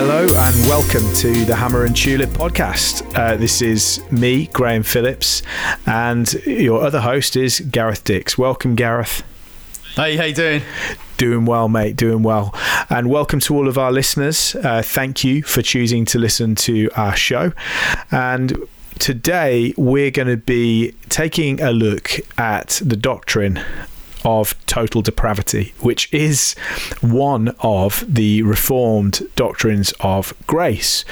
Hello and welcome to the Hammer and Tulip podcast. Uh, this is me, Graham Phillips, and your other host is Gareth Dix. Welcome, Gareth. Hey, how you doing? Doing well, mate. Doing well. And welcome to all of our listeners. Uh, thank you for choosing to listen to our show. And today we're going to be taking a look at the doctrine of total depravity, which is one of the Reformed doctrines of grace.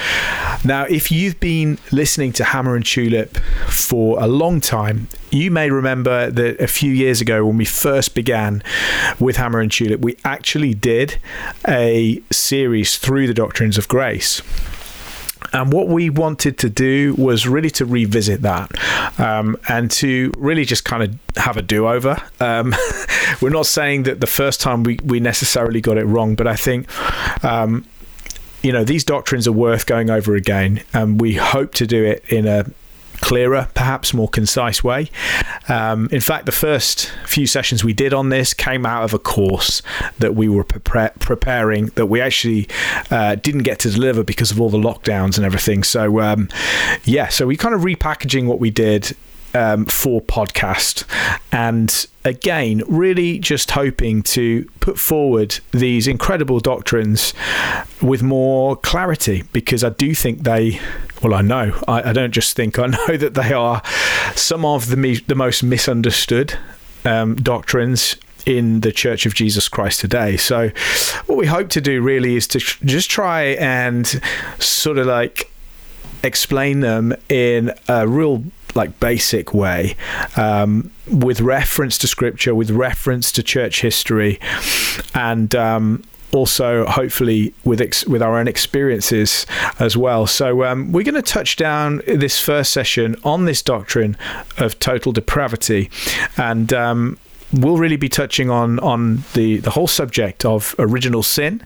Now, if you've been listening to Hammer and Tulip for a long time, you may remember that a few years ago, when we first began with Hammer and Tulip, we actually did a series through the doctrines of grace. And what we wanted to do was really to revisit that um, and to really just kind of have a do over. Um, we're not saying that the first time we, we necessarily got it wrong, but I think. Um, you know these doctrines are worth going over again, and we hope to do it in a clearer, perhaps more concise way. Um, in fact, the first few sessions we did on this came out of a course that we were pre- preparing that we actually uh, didn't get to deliver because of all the lockdowns and everything. So, um, yeah, so we kind of repackaging what we did um, for podcast. And again, really just hoping to put forward these incredible doctrines with more clarity because I do think they, well, I know, I, I don't just think, I know that they are some of the, me- the most misunderstood um, doctrines in the Church of Jesus Christ today. So, what we hope to do really is to tr- just try and sort of like explain them in a real like basic way um, with reference to scripture with reference to church history and um, also hopefully with ex- with our own experiences as well. So um, we're going to touch down this first session on this doctrine of total depravity, and um, we'll really be touching on on the the whole subject of original sin.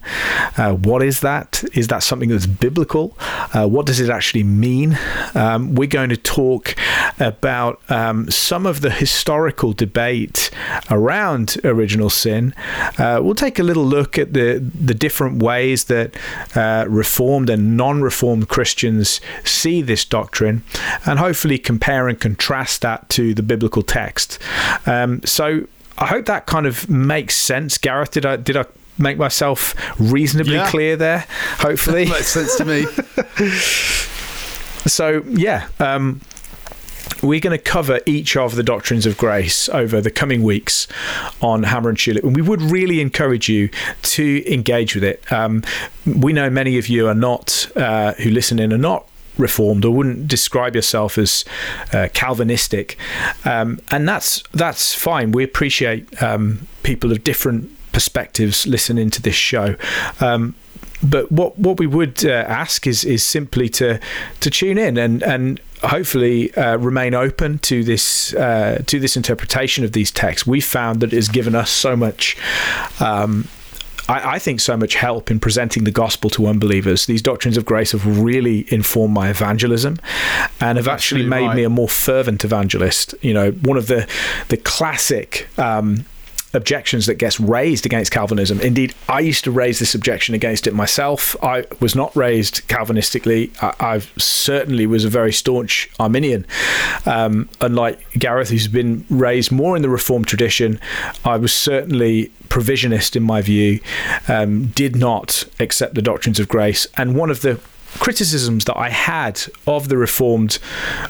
Uh, what is that? Is that something that's biblical? Uh, what does it actually mean? Um, we're going to talk about um, some of the historical debate around original sin. Uh, we'll take a little look at the the different ways that uh, reformed and non-reformed Christians see this doctrine, and hopefully compare and contrast that to the biblical text. Um, so I hope that kind of makes sense. Gareth, did I did I make myself reasonably Yeah. clear there? Hopefully. Makes sense to me. so yeah. Um, we're going to cover each of the doctrines of grace over the coming weeks on Hammer and Tulip, and we would really encourage you to engage with it. Um, we know many of you are not, uh, who listen in, are not reformed or wouldn't describe yourself as uh, Calvinistic, um, and that's that's fine. We appreciate um, people of different perspectives listening to this show. Um, but what what we would uh, ask is is simply to to tune in and and hopefully uh, remain open to this uh, to this interpretation of these texts. We found that it has given us so much. Um, I, I think so much help in presenting the gospel to unbelievers. These doctrines of grace have really informed my evangelism, and have actually made right. me a more fervent evangelist. You know, one of the the classic. Um, objections that gets raised against Calvinism. Indeed, I used to raise this objection against it myself. I was not raised Calvinistically. I, I certainly was a very staunch Arminian. Um, unlike Gareth, who's been raised more in the Reformed tradition, I was certainly provisionist in my view, um, did not accept the doctrines of grace. And one of the criticisms that I had of the Reformed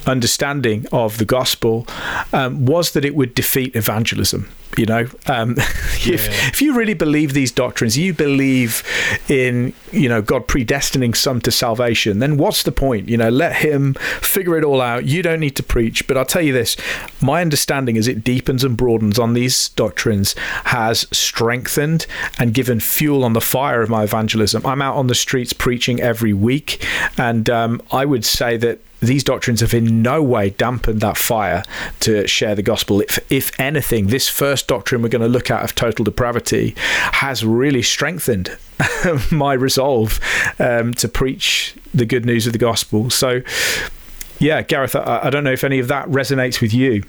understanding of the gospel um, was that it would defeat evangelism. You know, um, if, Yeah. if you really believe these doctrines, you believe in you know God predestining some to salvation. Then what's the point? You know, let Him figure it all out. You don't need to preach. But I'll tell you this: my understanding as it deepens and broadens on these doctrines has strengthened and given fuel on the fire of my evangelism. I'm out on the streets preaching every week, and um, I would say that these doctrines have in no way dampened that fire to share the gospel. If, if anything, this first doctrine we're going to look at of total depravity has really strengthened my resolve um, to preach the good news of the gospel. So, yeah, Gareth, I, I don't know if any of that resonates with you.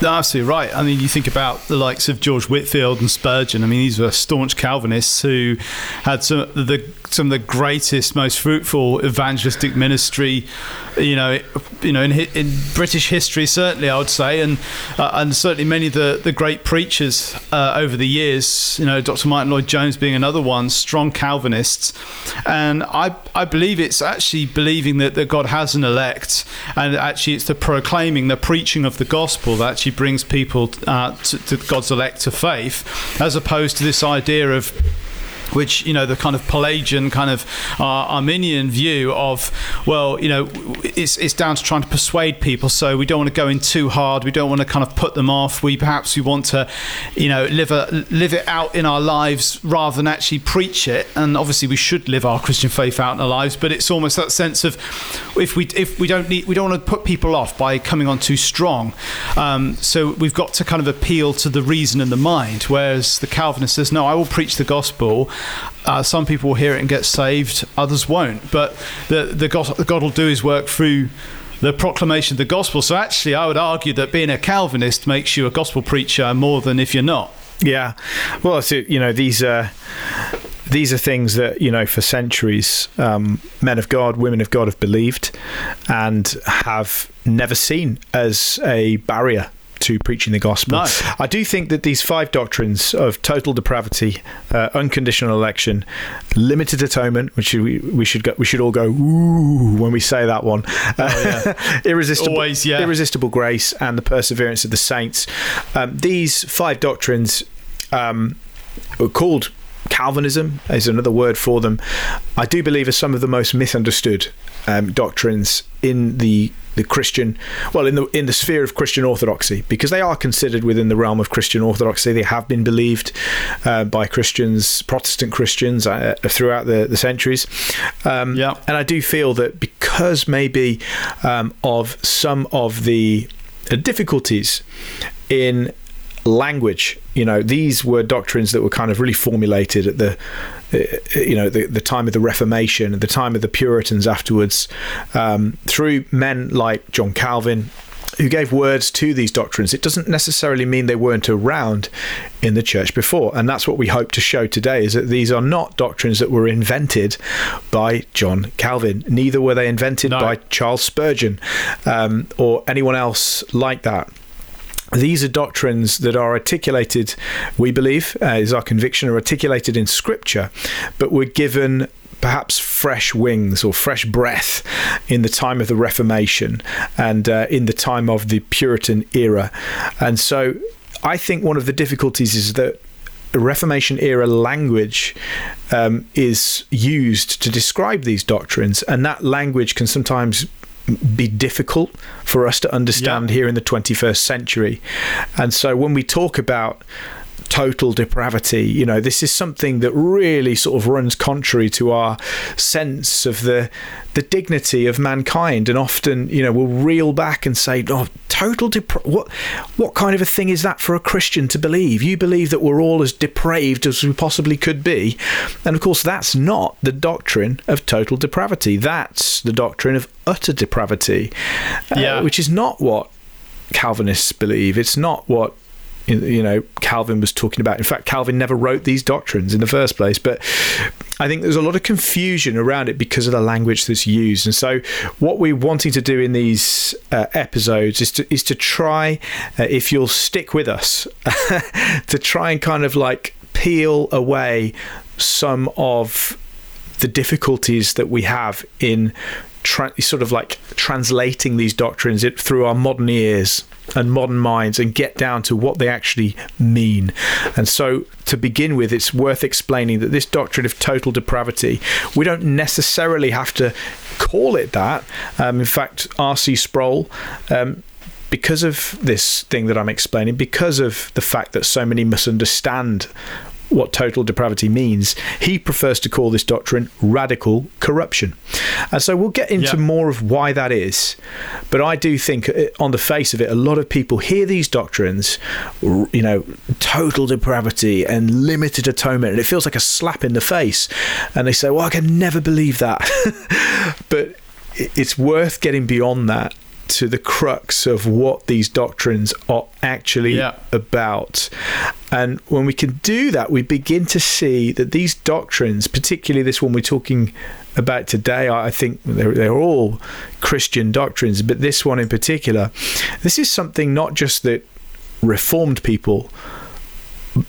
No, absolutely right. I mean, you think about the likes of George Whitefield and Spurgeon. I mean, these were staunch Calvinists who had some the some of the greatest, most fruitful evangelistic ministry, you know, you know, in, in British history, certainly I would say, and uh, and certainly many of the, the great preachers uh, over the years, you know, Dr. Martyn Lloyd-Jones being another one, strong Calvinists, and I I believe it's actually believing that, that God has an elect, and actually it's the proclaiming, the preaching of the gospel that actually brings people uh, to, to God's elect to faith, as opposed to this idea of which you know the kind of Pelagian kind of uh, Arminian view of well you know it's, it's down to trying to persuade people. So we don't want to go in too hard. We don't want to kind of put them off. We perhaps we want to you know live a live it out in our lives rather than actually preach it. And obviously we should live our Christian faith out in our lives but it's almost that sense of if we if we don't need we don't want to put people off by coming on too strong. Um, so we've got to kind of appeal to the reason and the mind. Whereas the Calvinist says no I will preach the gospel uh, some people will hear it and get saved, others won't. But the, the God, God will do his work through the proclamation of the gospel. So actually, I would argue that being a Calvinist makes you a gospel preacher more than if you're not. Yeah, well, so, you know these are these are things that you know for centuries um, men of God, women of God have believed and have never seen as a barrier to preaching the gospel. No. I do think that these five doctrines of total depravity, uh, unconditional election, limited atonement, which we, we should go, we should all go ooh when we say that one, Oh, yeah. irresistible, Always, yeah. irresistible grace, and the perseverance of the saints. Um, these five doctrines um, are called. Calvinism is another word for them. I do believe are some of the most misunderstood um, doctrines in the the Christian, well, in the in the sphere of Christian orthodoxy, because they are considered within the realm of Christian orthodoxy. They have been believed uh, by Christians, Protestant Christians, uh, throughout the, the centuries. Um, Yeah. and I do feel that because maybe um, of some of the difficulties in language. You know, these were doctrines that were kind of really formulated at the, uh, you know, the, the time of the Reformation, at the time of the Puritans afterwards, um, through men like John Calvin, who gave words to these doctrines. It doesn't necessarily mean they weren't around in the church before, and that's what we hope to show today: is that these are not doctrines that were invented by John Calvin. Neither were they invented No. by Charles Spurgeon um, or anyone else like that. These are doctrines that are articulated, we believe, uh, is our conviction, are articulated in Scripture, but were given perhaps fresh wings or fresh breath in the time of the Reformation and uh, in the time of the Puritan era. And so I think one of the difficulties is that Reformation era language um, is used to describe these doctrines, and that language can sometimes be difficult for us to understand Yeah. here in the 21st century. And so when we talk about total depravity, you know, this is something that really sort of runs contrary to our sense of the the dignity of mankind and often, you know, we'll reel back and say, "Oh, total depra- what what kind of a thing is that for a Christian to believe? You believe that we're all as depraved as we possibly could be." And of course, that's not the doctrine of total depravity. That's the doctrine of utter depravity. uh, which is not what Calvinists believe. It's not what you know Calvin was talking about. In fact, Calvin never wrote these doctrines in the first place. But I think there's a lot of confusion around it because of the language that's used. And so, what we're wanting to do in these uh, episodes is to is to try, uh, if you'll stick with us, to try and kind of like peel away some of the difficulties that we have in tra- sort of like translating these doctrines through our modern ears and modern minds and get down to what they actually mean. And so, to begin with, it's worth explaining that this doctrine of total depravity, we don't necessarily have to call it that. Um, in fact, R.C. Sproul. Um, because of this thing that I'm explaining, because of the fact that so many misunderstand what total depravity means, he prefers to call this doctrine radical corruption. And so we'll get into Yeah. more of why that is. But I do think, uh, on the face of it, a lot of people hear these doctrines, you know, total depravity and limited atonement, and it feels like a slap in the face. And they say, well, I can never believe that. but it's worth getting beyond that to the crux of what these doctrines are actually Yeah. about. And when we can do that, we begin to see that these doctrines, particularly this one we're talking about today, I think they're, they're all Christian doctrines, but this one in particular, this is something not just that Reformed people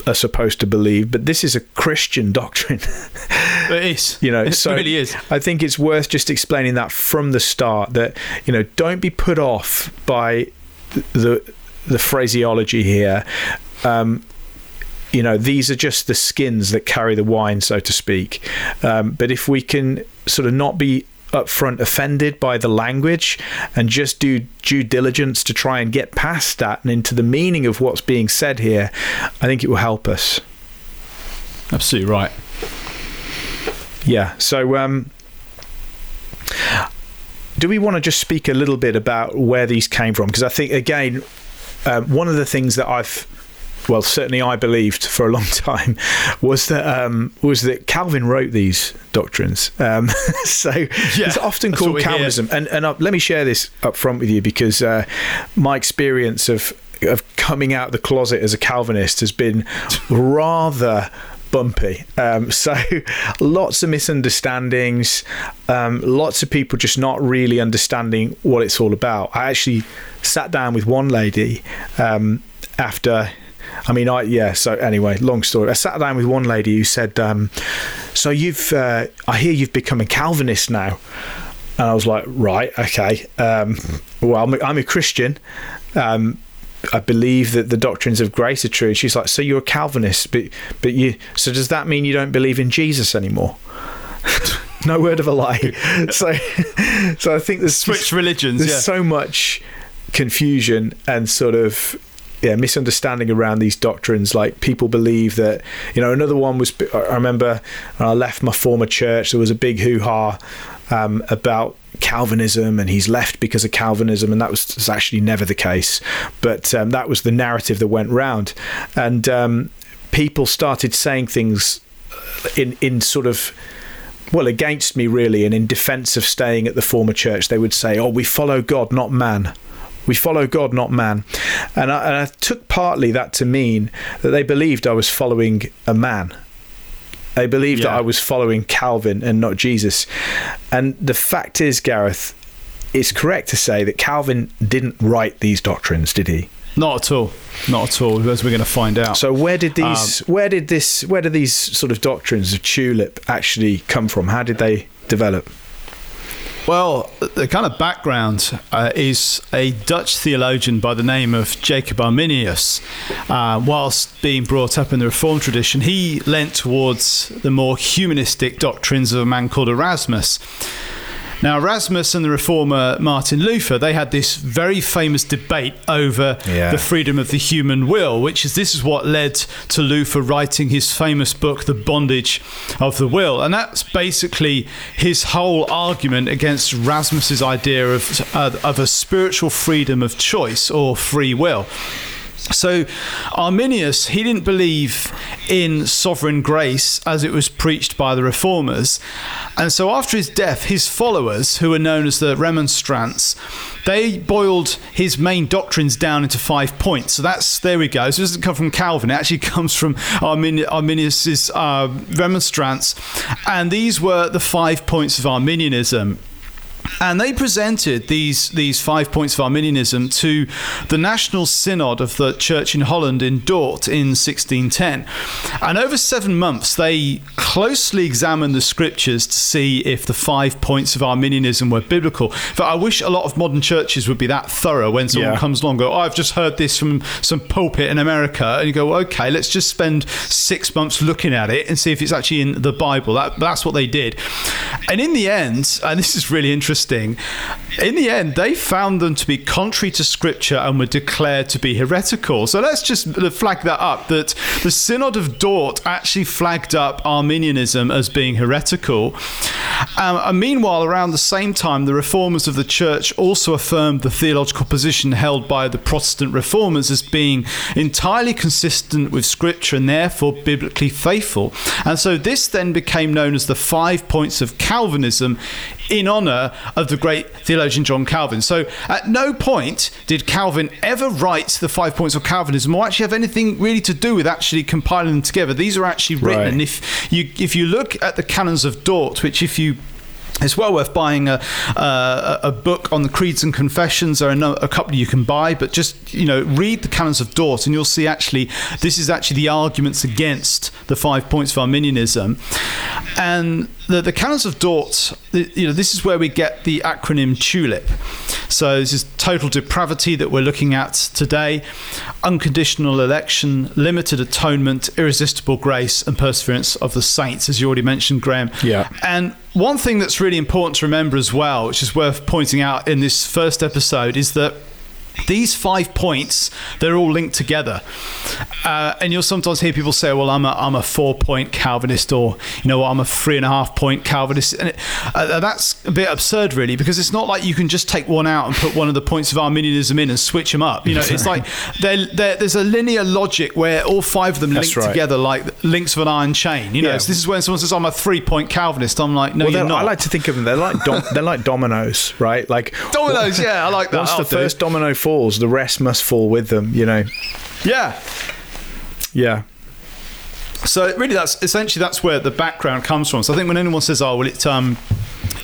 are supposed to believe, but this is a Christian doctrine. It is. you know it so really is. i think it's worth just explaining that from the start that you know don't be put off by the the phraseology here um you know these are just the skins that carry the wine so to speak um, but if we can sort of not be upfront offended by the language and just do due diligence to try and get past that and into the meaning of what's being said here i think it will help us Absolutely right. Yeah. So, um, do we want to just speak a little bit about where these came from? Because I think, again, um, one of the things that I've well, certainly I believed for a long time was that um, was that Calvin wrote these doctrines. Um, so it's often called we hear. Calvinism. And and uh, let me share this up front with you because uh, my experience of of coming out the closet as a Calvinist has been rather bumpy. Um, so lots of misunderstandings, um, lots of people just not really understanding what it's all about. I actually sat down with one lady um, after. I mean, I yeah. So anyway, long story. I sat down with one lady who said, um, "So you've, uh, I hear you've become a Calvinist now." And I was like, "Right, okay. Um, well, I'm a, I'm a Christian." Um, I believe that the doctrines of grace are true. And she's like, so you're a Calvinist, but but you. So does that mean you don't believe in Jesus anymore? no word of a lie. so so I think there's Switch religions. there's Yeah. so much confusion and sort of yeah misunderstanding around these doctrines like people believe that you know another one was i remember i left my former church there was a big hoo-ha um, about calvinism and he's left because of calvinism and that was, was actually never the case. But um, that was the narrative that went round. And um, people started saying things in in sort of well against me really and in defense of staying at the former church they would say oh we follow god not man we follow God, not man. And I, and I took partly that to mean that they believed I was following a man. They believed that I was following Calvin and not Jesus. And the fact is, Gareth, it's correct to say that Calvin didn't write these doctrines, did he? Not at all. Not at all. As we're going to find out. So where did these um, where did this where did these sort of doctrines of tulip actually come from? How did they develop? Well, the kind of background uh, is a Dutch theologian by the name of Jacob Arminius. Uh, whilst being brought up in the Reformed tradition, he leant towards the more humanistic doctrines of a man called Erasmus. Now, Erasmus and the reformer Martin Luther, they had this very famous debate over Yeah. the freedom of the human will, which is this is what led to Luther writing his famous book, The Bondage of the Will. And that's basically his whole argument against Erasmus's idea of, uh, of a spiritual freedom of choice or free will. So, Arminius, he didn't believe in sovereign grace as it was preached by the reformers. And so, after his death, his followers, who were known as the Remonstrants, they boiled his main doctrines down into five points. So, that's there we go. So, this doesn't come from Calvin, it actually comes from Armin- Arminius's uh, Remonstrants. And these were the five points of Arminianism. And they presented these these five points of Arminianism to the National Synod of the Church in Holland in Dort in 1610. And over seven months, they closely examined the scriptures to see if the five points of Arminianism were biblical. But I wish a lot of modern churches would be that thorough when someone Yeah. comes along and go, oh, I've just heard this from some pulpit in America. And you go, well, okay, let's just spend six months looking at it and see if it's actually in the Bible. That, that's what they did. And in the end, and this is really interesting, interesting in the end, they found them to be contrary to scripture and were declared to be heretical. So let's just flag that up that the Synod of Dort actually flagged up Arminianism as being heretical. Um, and meanwhile, around the same time, the reformers of the church also affirmed the theological position held by the Protestant reformers as being entirely consistent with scripture and therefore biblically faithful. And so this then became known as the five points of Calvinism in honor of the great theologian theologian John Calvin. So at no point did Calvin ever write the five points of Calvinism or actually have anything really to do with actually compiling them together. These are actually written, Right. and if you if you look at the canons of Dort, which if you it's well worth buying a, uh, a book on the creeds and confessions. There are a couple you can buy, but just you know read the canons of Dort, and you'll see actually this is actually the arguments against the five points of Arminianism, and the, the canons of Dort. the- You know this is where we get the acronym TULIP. So this is total depravity that we're looking at today, unconditional election, limited atonement, irresistible grace, and perseverance of the saints, as you already mentioned, Graham. Yeah. And one thing that's really important to remember as well, which is worth pointing out in this first episode, is that these five points they're all linked together uh, and you'll sometimes hear people say well i'm a, I'm a four point calvinist or you know i'm a three and a half point calvinist and it, uh, that's a bit absurd really because it's not like you can just take one out and put one of the points of arminianism in and switch them up you know it's like they're, they're, there's a linear logic where all five of them That's link right. together like links of an iron chain you know Yeah. so this is when someone says i'm a three point calvinist i'm like no well, you're not I like to think of them. They're like dom- they're like dominoes, right? Like dominoes yeah i like that Once I'll the do. first domino falls, the rest must fall with them. You know. yeah Yeah. So really, that's essentially that's where the background comes from. So I think when anyone says, "Oh, well, it's um,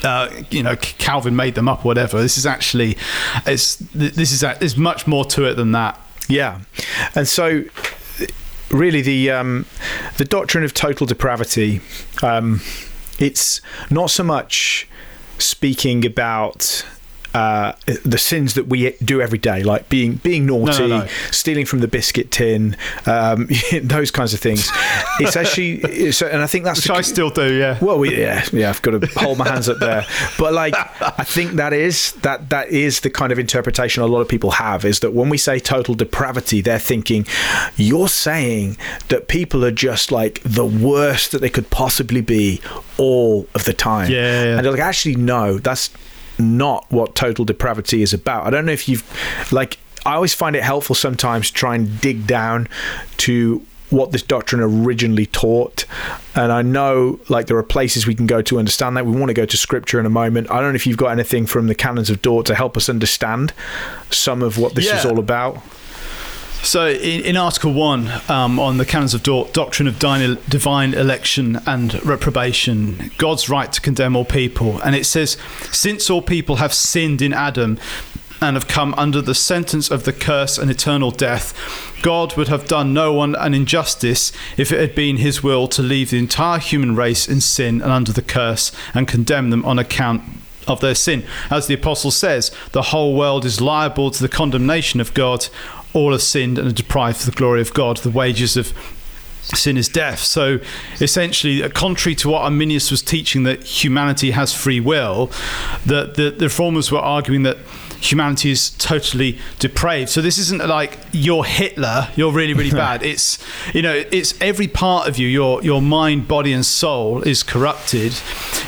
uh, you know, Calvin made them up, or whatever," this is actually, it's this is there's much more to it than that. Yeah, and so really the um, the doctrine of total depravity, um, it's not so much speaking about. Uh, the sins that we do every day, like being being naughty, no. stealing from the biscuit tin, um, those kinds of things. It's actually, it's, and I think that's Which the- I still do, yeah. well, we, yeah, yeah, I've got to hold my hands up there. But like, I think that is that that is the kind of interpretation a lot of people have is that when we say total depravity, they're thinking you're saying that people are just like the worst that they could possibly be all of the time. Yeah, yeah, yeah. and they're like, actually, no, that's not what total depravity is about. I don't know if you've like. I always find it helpful sometimes to try and dig down to what this doctrine originally taught. And I know like there are places we can go to understand that. We want to go to scripture in a moment. I don't know if you've got anything from the canons of Dort to help us understand some of what this is all about. So, in, in Article 1 um, on the Canons of Dort, Doctrine of Divine, divine Election and Reprobation, God's right to condemn all people. And it says, Since all people have sinned in Adam and have come under the sentence of the curse and eternal death, God would have done no one an injustice if it had been his will to leave the entire human race in sin and under the curse and condemn them on account of their sin. As the apostle says, the whole world is liable to the condemnation of God. All have sinned and are deprived of the glory of God. The wages of sin is death. So essentially, uh, contrary to what Arminius was teaching that humanity has free will, that the, the reformers were arguing that humanity is totally depraved. So this isn't like you're Hitler, you're really really bad. It's you know it's every part of you, your your mind, body, and soul is corrupted.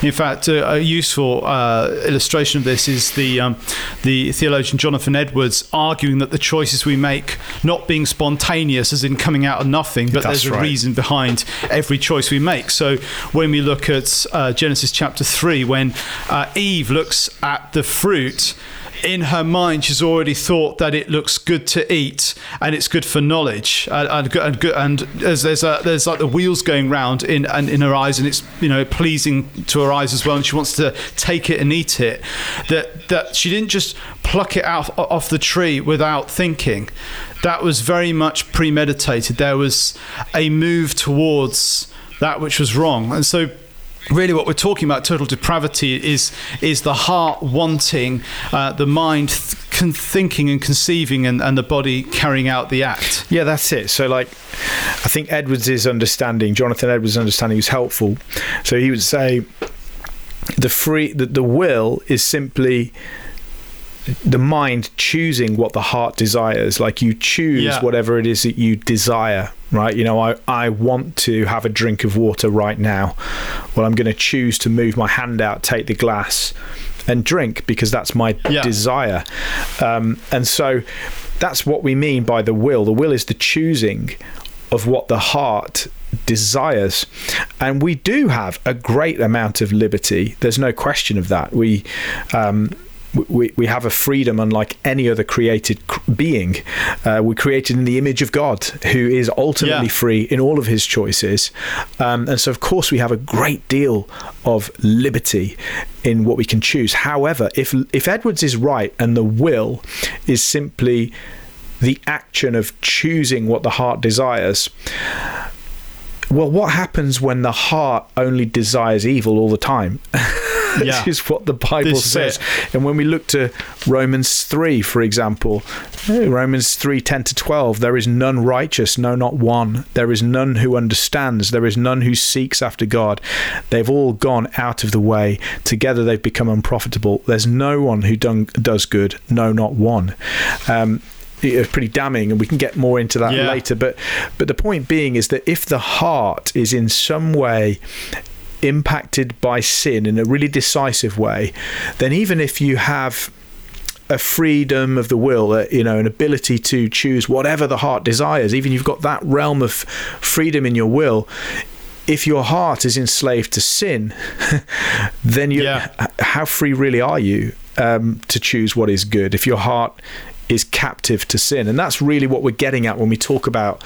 In fact, a, a useful uh, illustration of this is the um, the theologian Jonathan Edwards arguing that the choices we make not being spontaneous, as in coming out of nothing, but That's there's a right. reason behind every choice we make. So when we look at uh, Genesis chapter three, when uh, Eve looks at the fruit in her mind, she's already thought that it looks good to eat and it's good for knowledge. And, and, and, and there's there's, a, there's like the wheels going round in and in her eyes, and it's you know pleasing to her eyes as well. And she wants to take it and eat it. That that she didn't just pluck it out off the tree without thinking. That was very much premeditated. There was a move towards that which was wrong, and so really what we're talking about total depravity is is the heart wanting uh, the mind th- con- thinking and conceiving and, and the body carrying out the act Yeah, that's it. So, like, I think Edwards' understanding, Jonathan Edwards' understanding, was helpful. So he would say the free, that the will is simply the mind choosing what the heart desires. Like you choose Yeah. whatever it is that you desire, right? You know, I, I want to have a drink of water right now. Well, I'm going to choose to move my hand out, take the glass, and drink because that's my Yeah. desire. Um, and so that's what we mean by the will. The will is the choosing of what the heart desires. And we do have a great amount of liberty. There's no question of that. We, um, we, we have a freedom unlike any other created being. Uh, we're created in the image of God, who is ultimately yeah. free in all of his choices. Um, and so, of course, we have a great deal of liberty in what we can choose. However, if, if Edwards is right and the will is simply the action of choosing what the heart desires, well, what happens when the heart only desires evil all the time? yeah. is what the Bible this says. And when we look to Romans 3, for example, Romans 3 10 to 12, there is none righteous, no, not one. There is none who understands. There is none who seeks after God. They've all gone out of the way. Together they've become unprofitable. There's no one who done, does good, no, not one. Um, pretty damning, and we can get more into that yeah. later. But but the point being is that if the heart is in some way impacted by sin in a really decisive way, then even if you have a freedom of the will, you know, an ability to choose whatever the heart desires, even you've got that realm of freedom in your will. If your heart is enslaved to sin, then you, yeah. how free really are you um, to choose what is good? If your heart is captive to sin. And that's really what we're getting at when we talk about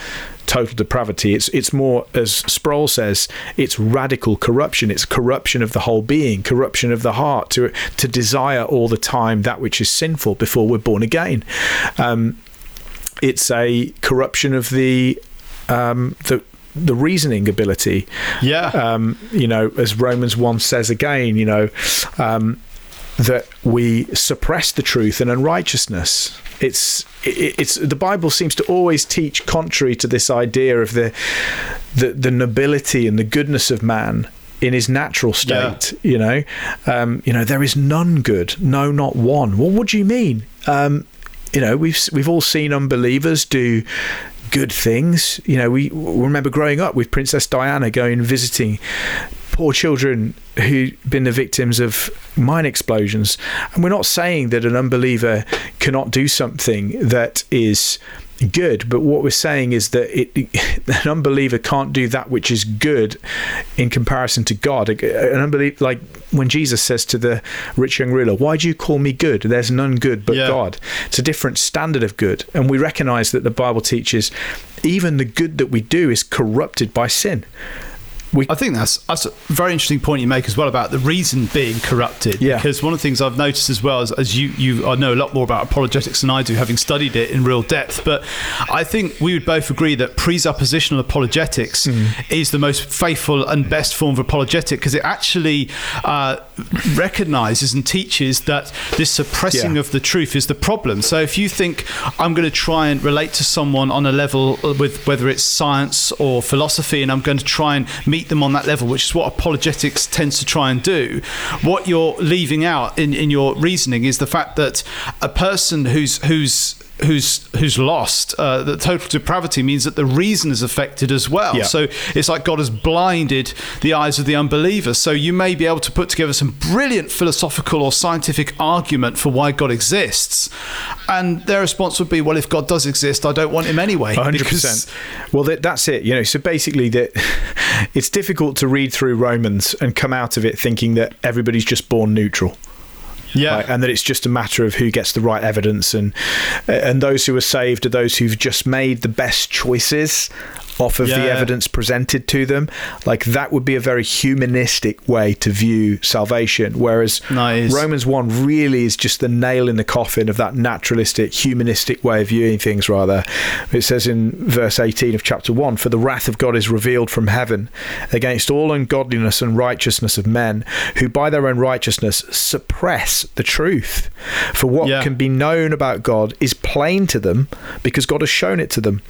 total depravity. It's it's more, as Sproul says, it's radical corruption. It's corruption of the whole being, corruption of the heart to to desire all the time that which is sinful before we're born again. Um, it's a corruption of the um, the the reasoning ability. Yeah. Um, you know, as Romans one says again, you know, um, that we suppress the truth and unrighteousness. It's it's the Bible seems to always teach contrary to this idea of the the, the nobility and the goodness of man in his natural state. Yeah. You know, um, you know there is none good, no, not one. Well, what do you mean? Um, you know, we've we've all seen unbelievers do good things. You know, we remember growing up with Princess Diana going visiting poor children who've been the victims of mine explosions. And we're not saying that an unbeliever cannot do something that is good, but what we're saying is that it, an unbeliever can't do that which is good in comparison to God. An unbeliever, like when Jesus says to the rich young ruler, "Why do you call me good? There's none good but yeah. God." It's a different standard of good, and we recognise that the Bible teaches even the good that we do is corrupted by sin. We, I think that's that's a very interesting point you make as well about the reason being corrupted. Yeah. Because one of the things I've noticed as well, is as you you I know a lot more about apologetics than I do, having studied it in real depth. But I think we would both agree that presuppositional apologetics mm. is the most faithful and best form of apologetic because it actually uh, recognizes and teaches that this suppressing yeah. of the truth is the problem. So if you think I'm going to try and relate to someone on a level with whether it's science or philosophy, and I'm going to try and meet meet them on that level, which is what apologetics tends to try and do. What you're leaving out in, in your reasoning is the fact that a person who's who's who's who's lost. Uh, that total depravity means that the reason is affected as well. Yeah. So it's like God has blinded the eyes of the unbeliever. So you may be able to put together some brilliant philosophical or scientific argument for why God exists, and their response would be, "Well, if God does exist, I don't want Him anyway." Hundred percent. Well, that, that's it. You know, so basically, that it's difficult to read through Romans and come out of it thinking that everybody's just born neutral. Yeah, and that it's just a matter of who gets the right evidence, and and those who are saved are those who've just made the best choices off of yeah. the evidence presented to them. Like that would be a very humanistic way to view salvation. Whereas nice. Romans 1 really is just the nail in the coffin of that naturalistic, humanistic way of viewing things, rather. It says in verse 18 of chapter 1 For the wrath of God is revealed from heaven against all ungodliness and righteousness of men who by their own righteousness suppress the truth. For what yeah. can be known about God is plain to them because God has shown it to them.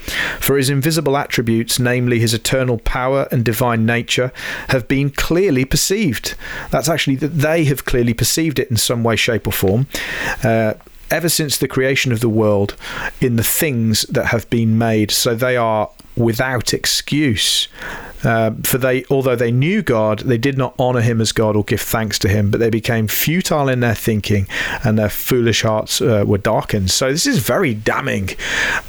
For his invisible attributes attributes, namely his eternal power and divine nature, have been clearly perceived. That's actually that they have clearly perceived it in some way, shape, or form. Uh, ever since the creation of the world, in the things that have been made, so they are without excuse. Uh, for they, although they knew God, they did not honor Him as God or give thanks to Him, but they became futile in their thinking, and their foolish hearts uh, were darkened. So this is very damning,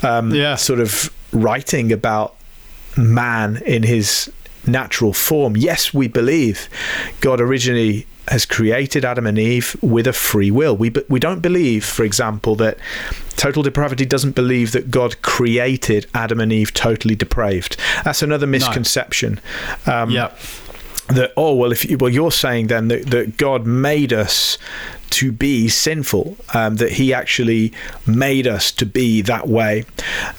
um, yeah. sort of writing about man in his natural form. Yes, we believe God originally has created Adam and Eve with a free will. We we don't believe, for example, that total depravity doesn't believe that God created Adam and Eve totally depraved. That's another misconception. No. Um, yeah that oh well if you, well you're saying then that, that God made us to be sinful um, that he actually made us to be that way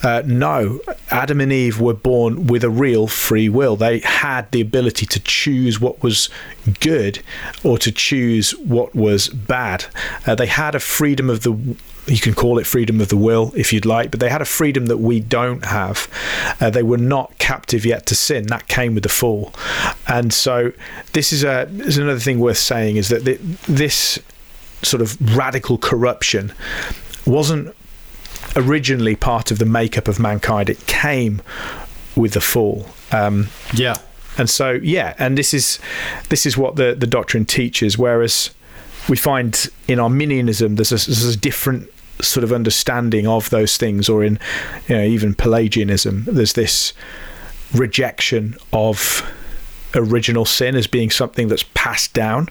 uh, no Adam and Eve were born with a real free will they had the ability to choose what was good or to choose what was bad uh, they had a freedom of the you can call it freedom of the will if you'd like, but they had a freedom that we don't have. Uh, they were not captive yet to sin. That came with the fall, and so this is a is another thing worth saying is that this sort of radical corruption wasn't originally part of the makeup of mankind. It came with the fall. Um, yeah. And so, yeah, and this is this is what the, the doctrine teaches. Whereas we find in Arminianism, there's a, there's a different sort of understanding of those things, or in you know, even Pelagianism, there's this rejection of original sin as being something that's passed down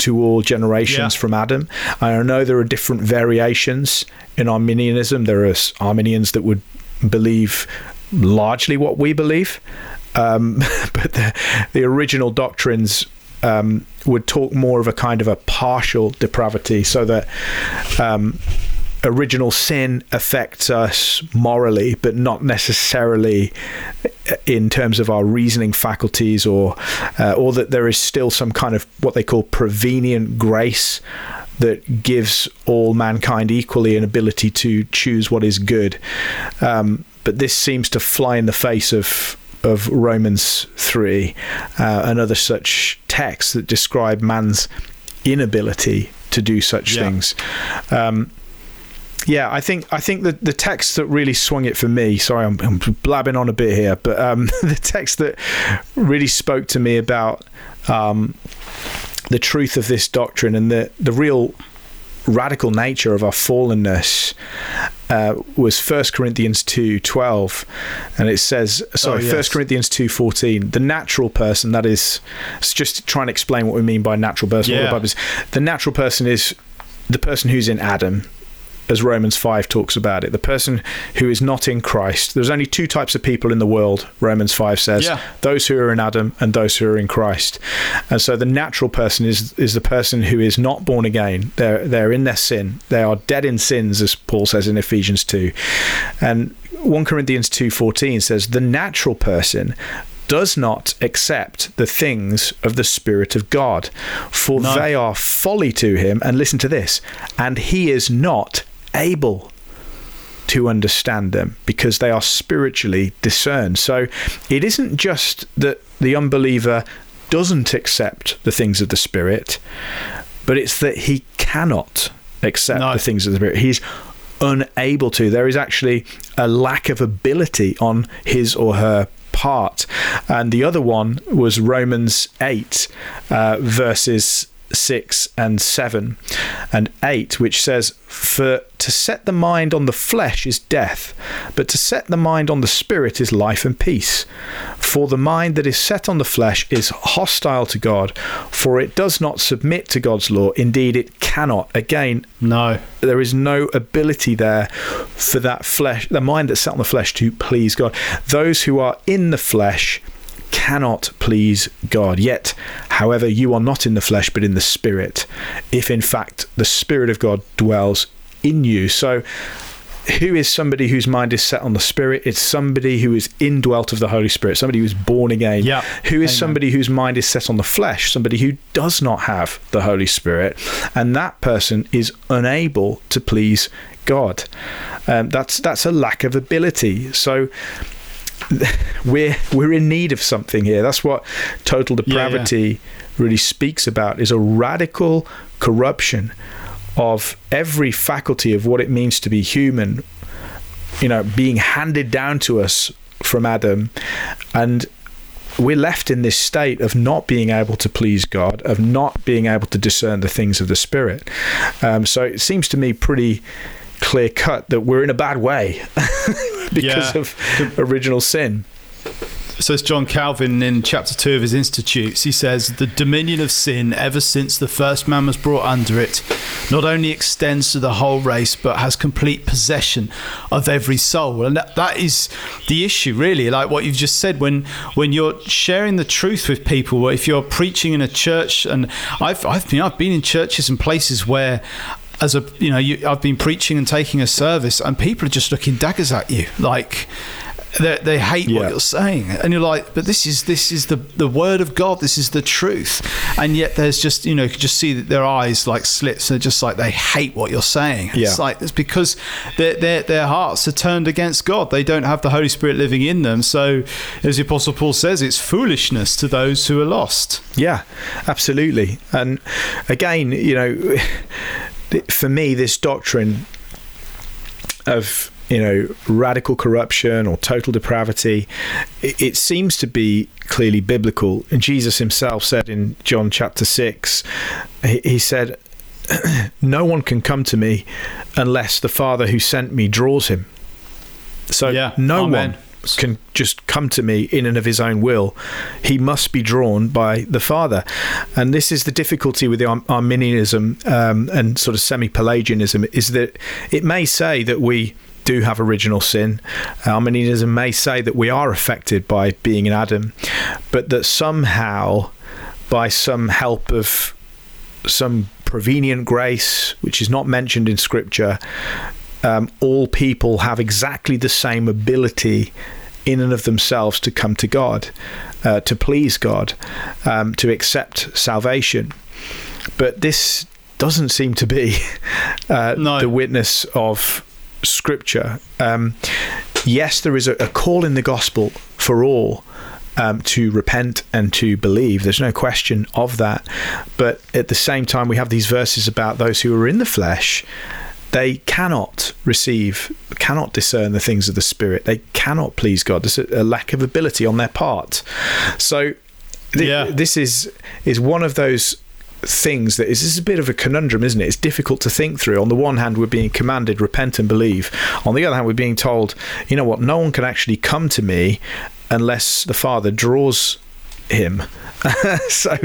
to all generations yeah. from Adam. I know there are different variations in Arminianism. There are Arminians that would believe largely what we believe, um, but the, the original doctrines um, would talk more of a kind of a partial depravity, so that um, original sin affects us morally, but not necessarily in terms of our reasoning faculties, or uh, or that there is still some kind of what they call prevenient grace that gives all mankind equally an ability to choose what is good. Um, but this seems to fly in the face of of Romans three uh, and other such texts that describe man's inability to do such yeah. things. Um, yeah, I think I think the the text that really swung it for me. Sorry, I'm, I'm blabbing on a bit here, but um, the text that really spoke to me about um, the truth of this doctrine and the the real radical nature of our fallenness uh, was 1 Corinthians 2:12 and it says sorry oh, yes. 1 Corinthians 2:14 the natural person that is just trying to explain what we mean by natural person yeah. the, the natural person is the person who's in Adam as Romans 5 talks about it. The person who is not in Christ. There's only two types of people in the world, Romans 5 says yeah. those who are in Adam and those who are in Christ. And so the natural person is, is the person who is not born again. They're, they're in their sin. They are dead in sins, as Paul says in Ephesians 2. And 1 Corinthians 2:14 says the natural person does not accept the things of the Spirit of God, for no. they are folly to him. And listen to this, and he is not able to understand them because they are spiritually discerned. So it isn't just that the unbeliever doesn't accept the things of the Spirit, but it's that he cannot accept no. the things of the Spirit. He's unable to. There is actually a lack of ability on his or her part. And the other one was Romans 8, uh, verses 6 and 7 and 8, which says, For to set the mind on the flesh is death, but to set the mind on the spirit is life and peace. For the mind that is set on the flesh is hostile to God, for it does not submit to God's law. Indeed, it cannot. Again, no. There is no ability there for that flesh, the mind that's set on the flesh, to please God. Those who are in the flesh, cannot please God. Yet, however, you are not in the flesh, but in the Spirit, if in fact the Spirit of God dwells in you. So, who is somebody whose mind is set on the Spirit? It's somebody who is indwelt of the Holy Spirit, somebody who is born again. Yeah. Who is Amen. somebody whose mind is set on the flesh? Somebody who does not have the Holy Spirit. And that person is unable to please God. Um, that's that's a lack of ability. So we're we're in need of something here. That's what total depravity yeah, yeah. really speaks about is a radical corruption of every faculty of what it means to be human, you know, being handed down to us from Adam and we're left in this state of not being able to please God, of not being able to discern the things of the Spirit. Um, so it seems to me pretty clear cut that we're in a bad way because yeah. of original sin. says John Calvin in chapter two of his Institutes. He says the dominion of sin, ever since the first man was brought under it, not only extends to the whole race, but has complete possession of every soul. And that, that is the issue, really. Like what you've just said, when when you're sharing the truth with people, if you're preaching in a church, and I've I've been I've been in churches and places where as a you know you, I've been preaching and taking a service and people are just looking daggers at you. Like they, they hate yeah. what you're saying. And you're like but this is this is the the word of god. This is the truth. And yet there's just you know you can just see that their eyes like slits they're just like they hate what you're saying. Yeah. it's like it's because their, their their hearts are turned against god. They don't have the holy spirit living in them. So as the apostle paul says it's foolishness to those who are lost. Yeah absolutely. And again you know for me this doctrine of you know, radical corruption or total depravity. It, it, seems to be clearly biblical. And Jesus himself said in John chapter 6, he, he said, No one can come to me unless the Father who sent me draws him. So yeah, no amen. one can just come to me in and of his own will. He must be drawn by the Father. And this is the difficulty with the Arminianism um, and sort of semi Pelagianism is that it may say that we do have original sin. Arminianism may say that we are affected by being in Adam, but that somehow, by some help of some prevenient grace, which is not mentioned in Scripture, um, all people have exactly the same ability in and of themselves to come to God, uh, to please God, um, to accept salvation. But this doesn't seem to be uh, no. the witness of scripture. Um, yes, there is a, a, call in the gospel for all um, to repent and to believe. There's no question of that. But at the same time, we have these verses about those who are in the flesh. They cannot receive, cannot discern the things of the Spirit. They cannot please God. There's a, a lack of ability on their part. So, th- yeah. this is is one of those things that is this is a bit of a conundrum, isn't it? It's difficult to think through. On the one hand, we're being commanded repent and believe. On the other hand, we're being told, you know what, no one can actually come to me unless the Father draws him. so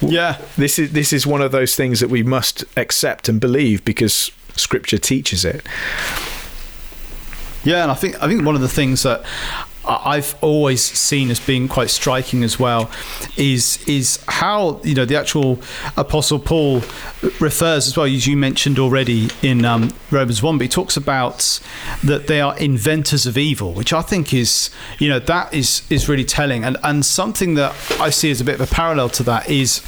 yeah, this is this is one of those things that we must accept and believe because Scripture teaches it. Yeah, and I think I think one of the things that I've always seen as being quite striking as well is is how you know the actual Apostle Paul refers as well as you mentioned already in um, Romans one, but he talks about that they are inventors of evil, which I think is you know that is is really telling, and and something that I see as a bit of a parallel to that is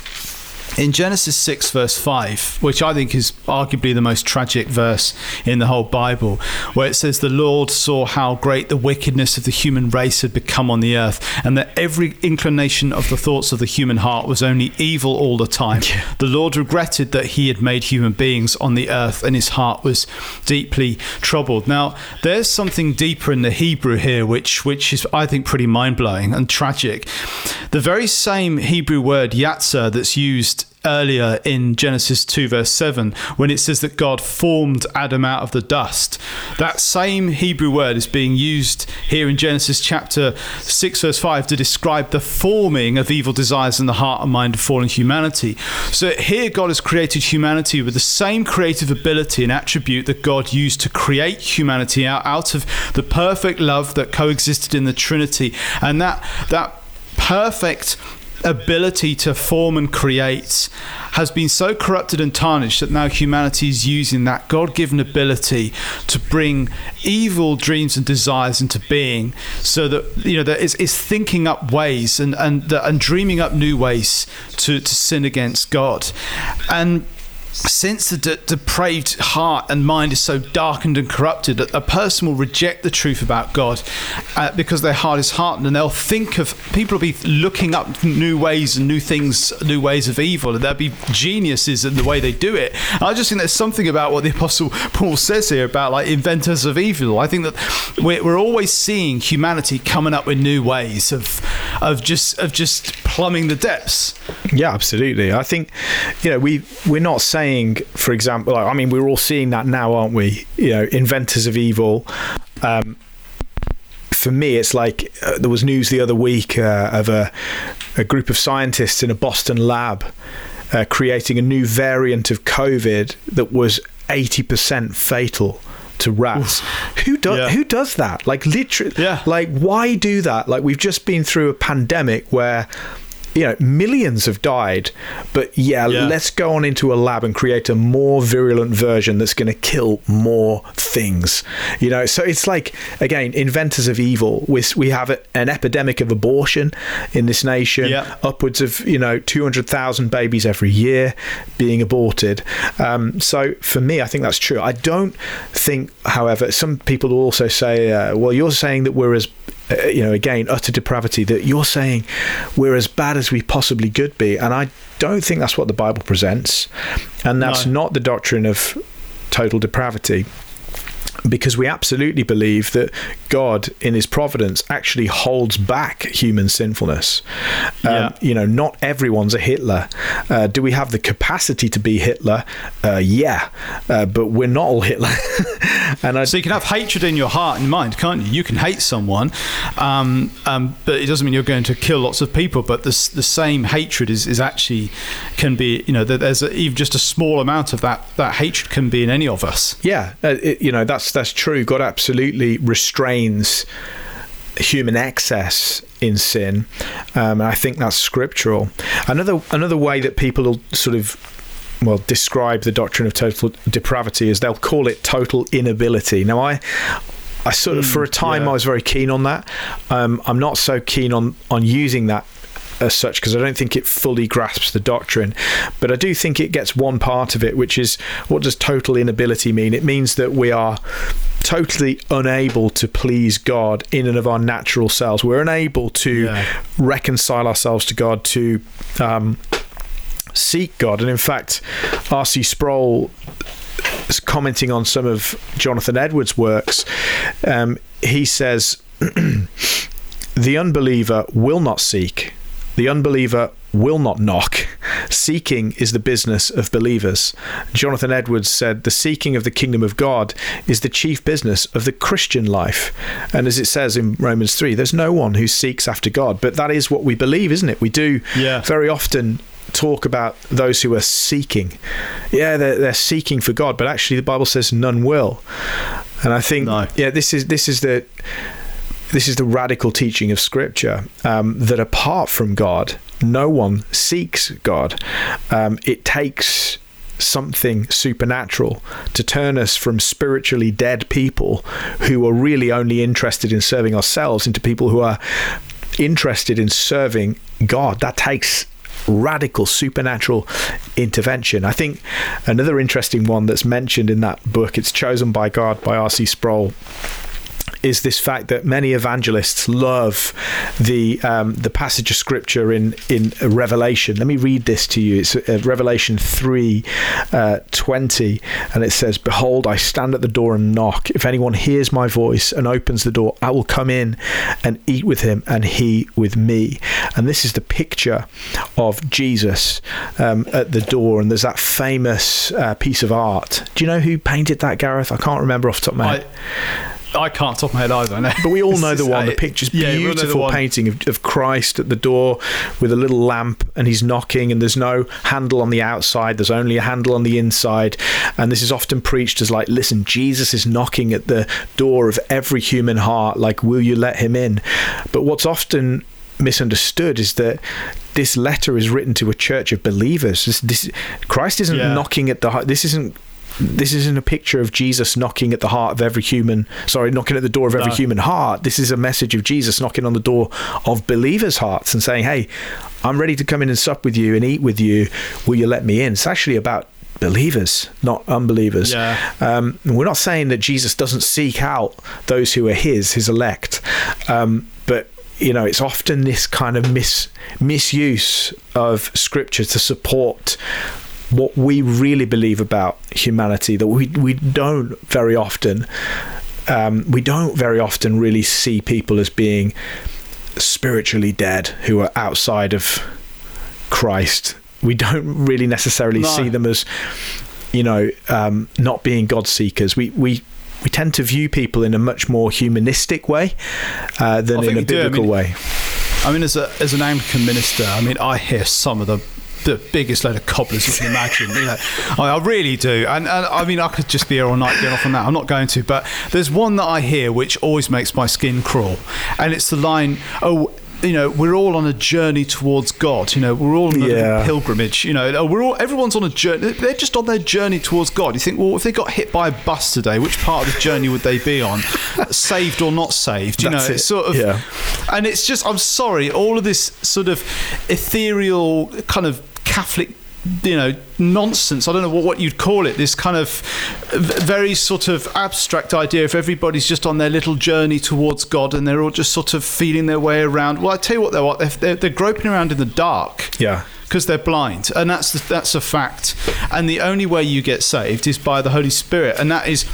in Genesis 6, verse 5, which I think is arguably the most tragic verse in the whole Bible, where it says, The Lord saw how great the wickedness of the human race had become on the earth, and that every inclination of the thoughts of the human heart was only evil all the time. Yeah. The Lord regretted that he had made human beings on the earth, and his heart was deeply troubled. Now, there's something deeper in the Hebrew here, which, which is, I think, pretty mind blowing and tragic. The very same Hebrew word, yatzer, that's used earlier in Genesis 2, verse 7, when it says that God formed Adam out of the dust. That same Hebrew word is being used here in Genesis chapter 6, verse 5, to describe the forming of evil desires in the heart and mind of fallen humanity. So here, God has created humanity with the same creative ability and attribute that God used to create humanity out, out of the perfect love that coexisted in the Trinity. And that, that perfect ability to form and create has been so corrupted and tarnished that now humanity is using that God given ability to bring evil dreams and desires into being so that you know that is, is thinking up ways and and and dreaming up new ways to, to sin against God. And since the de- depraved heart and mind is so darkened and corrupted that a person will reject the truth about God uh, because their heart is hardened and they'll think of people will be looking up new ways and new things, new ways of evil, and there'll be geniuses in the way they do it. And I just think there's something about what the Apostle Paul says here about like inventors of evil. I think that we're, we're always seeing humanity coming up with new ways of of just of just plumbing the depths. Yeah, absolutely. I think you know we we're not saying for example, like, I mean, we're all seeing that now, aren't we? You know, inventors of evil. Um, for me, it's like uh, there was news the other week uh, of a, a group of scientists in a Boston lab uh, creating a new variant of COVID that was 80% fatal to rats. Who does Yeah. who does that? Like literally Yeah. like why do that? Like we've just been through a pandemic where you know millions have died but yeah, Yeah. let's go on into a lab and create a more virulent version that's going to kill more things you know so it's like again inventors of evil we, we have a, an epidemic of abortion in this nation Yeah. upwards of you know 200,000 babies every year being aborted. Um, so for me, I think that's true. I don't think, however, some people also say, uh, "Well, you're saying that we're as uh, you know, again, utter depravity. That you're saying we're as bad as we possibly could be, and I don't think that's what the Bible presents, and that's No. not the doctrine of total depravity because we absolutely believe that God, in His providence, actually holds back human sinfulness. Um, You know, not everyone's a Hitler. Uh, do we have the capacity to be Hitler? Uh, yeah, uh, but we're not all Hitler. and I, So you can have hatred in your heart and mind, can't you? You can hate someone, um, um, but it doesn't mean you're going to kill lots of people. But the, the same hatred is, is actually can be, you know, there's a, even just a small amount of that that hatred can be in any of us. yeah, uh, it, you know, that's that's true. God absolutely restrains human excess in sin. Um, and I think that's scriptural. Another another way that people will sort of well describe the doctrine of total depravity is they'll call it total inability. Now I I sort of for a time yeah. I was very keen on that. Um, I'm not so keen on on using that as such because I don't think it fully grasps the doctrine. But I do think it gets one part of it, which is what does total inability mean? It means that we are totally unable to please God in and of our natural selves. We're unable to Yeah. reconcile ourselves to God, to um, seek God. And in fact, R.C. Sproul is commenting on some of Jonathan Edwards' works. Um, he says, The unbeliever will not seek, the unbeliever will not knock. Seeking is the business of believers. Jonathan Edwards said, The seeking of the kingdom of God is the chief business of the Christian life. And as it says in Romans 3, there's no one who seeks after God. But that is what we believe, isn't it? We do Yeah. very often talk about those who are seeking. Yeah, they're, they're seeking for God, but actually the Bible says none will. And I think, No. yeah, this is this is the this is the radical teaching of Scripture um, that apart from God, no one seeks God. Um, it takes something supernatural to turn us from spiritually dead people who are really only interested in serving ourselves into people who are interested in serving God. That takes radical supernatural intervention. I think another interesting one that's mentioned in that book, it's chosen by God by R.C. Sproul, is this fact that many evangelists love the um, the passage of scripture in in Revelation. Let me read this to you. It's uh, Revelation three uh, twenty, and it says, "Behold, I stand at the door and knock. If anyone hears my voice and opens the door, I will come in and eat with him, and he with me." And this is the picture of Jesus um, at the door. And there's that famous uh, piece of art. Do you know who painted that, Gareth? I can't remember off the top of my head. I, I can't top my head either. No. But we all know the one. The picture's yeah, beautiful painting of, of Christ at the door with a little lamp, and he's knocking, and there's no handle on the outside. There's only a handle on the inside, and this is often preached as like, listen, Jesus is knocking at the door of every human heart. Like, will you let him in? But what's often misunderstood is that this letter is written to a church of believers. This, this Christ isn't Yeah. knocking at the heart. This isn't. This isn't a picture of Jesus knocking at the heart of every human. Sorry, knocking at the door of every No. human heart. This is a message of Jesus knocking on the door of believers' hearts and saying, "Hey, I'm ready to come in and sup with you and eat with you. Will you let me in?" It's actually about believers, not unbelievers. Yeah. Um, we're not saying that Jesus doesn't seek out those who are His, His elect, um, but you know, it's often this kind of mis misuse of Scripture to support what we really believe about humanity. That we we don't very often um, we don't very often really see people as being spiritually dead who are outside of Christ. We don't really necessarily No. see them as, you know, um, not being God seekers. We we we tend to view people in a much more humanistic way uh, than in a biblical I mean, way. I mean, as a as an Anglican minister, I mean, I hear some of the the biggest load of cobblers you can imagine. you know, I, I really do, and, and, I mean, I could just be here all night getting off on that. I'm not going to, but there's one that I hear which always makes my skin crawl, and it's the line, "Oh." you know, we're all on a journey towards God. You know, we're all on a yeah. pilgrimage. You know, we're all everyone's on a journey. They're just on their journey towards God. You think, well, if they got hit by a bus today, which part of the journey would they be on? saved or not saved? You That's know, it's it. sort of, yeah. and it's just, I'm sorry, all of this sort of ethereal kind of Catholic you know nonsense. I don't know what, what you'd call it. This kind of very sort of abstract idea if everybody's just on their little journey towards god and they're all just sort of feeling their way around. Well i tell you what they're what they're, they're, they're groping around in the dark yeah. because they're blind. And that's the, that's a fact. And the only way you get saved is by the holy spirit. And that is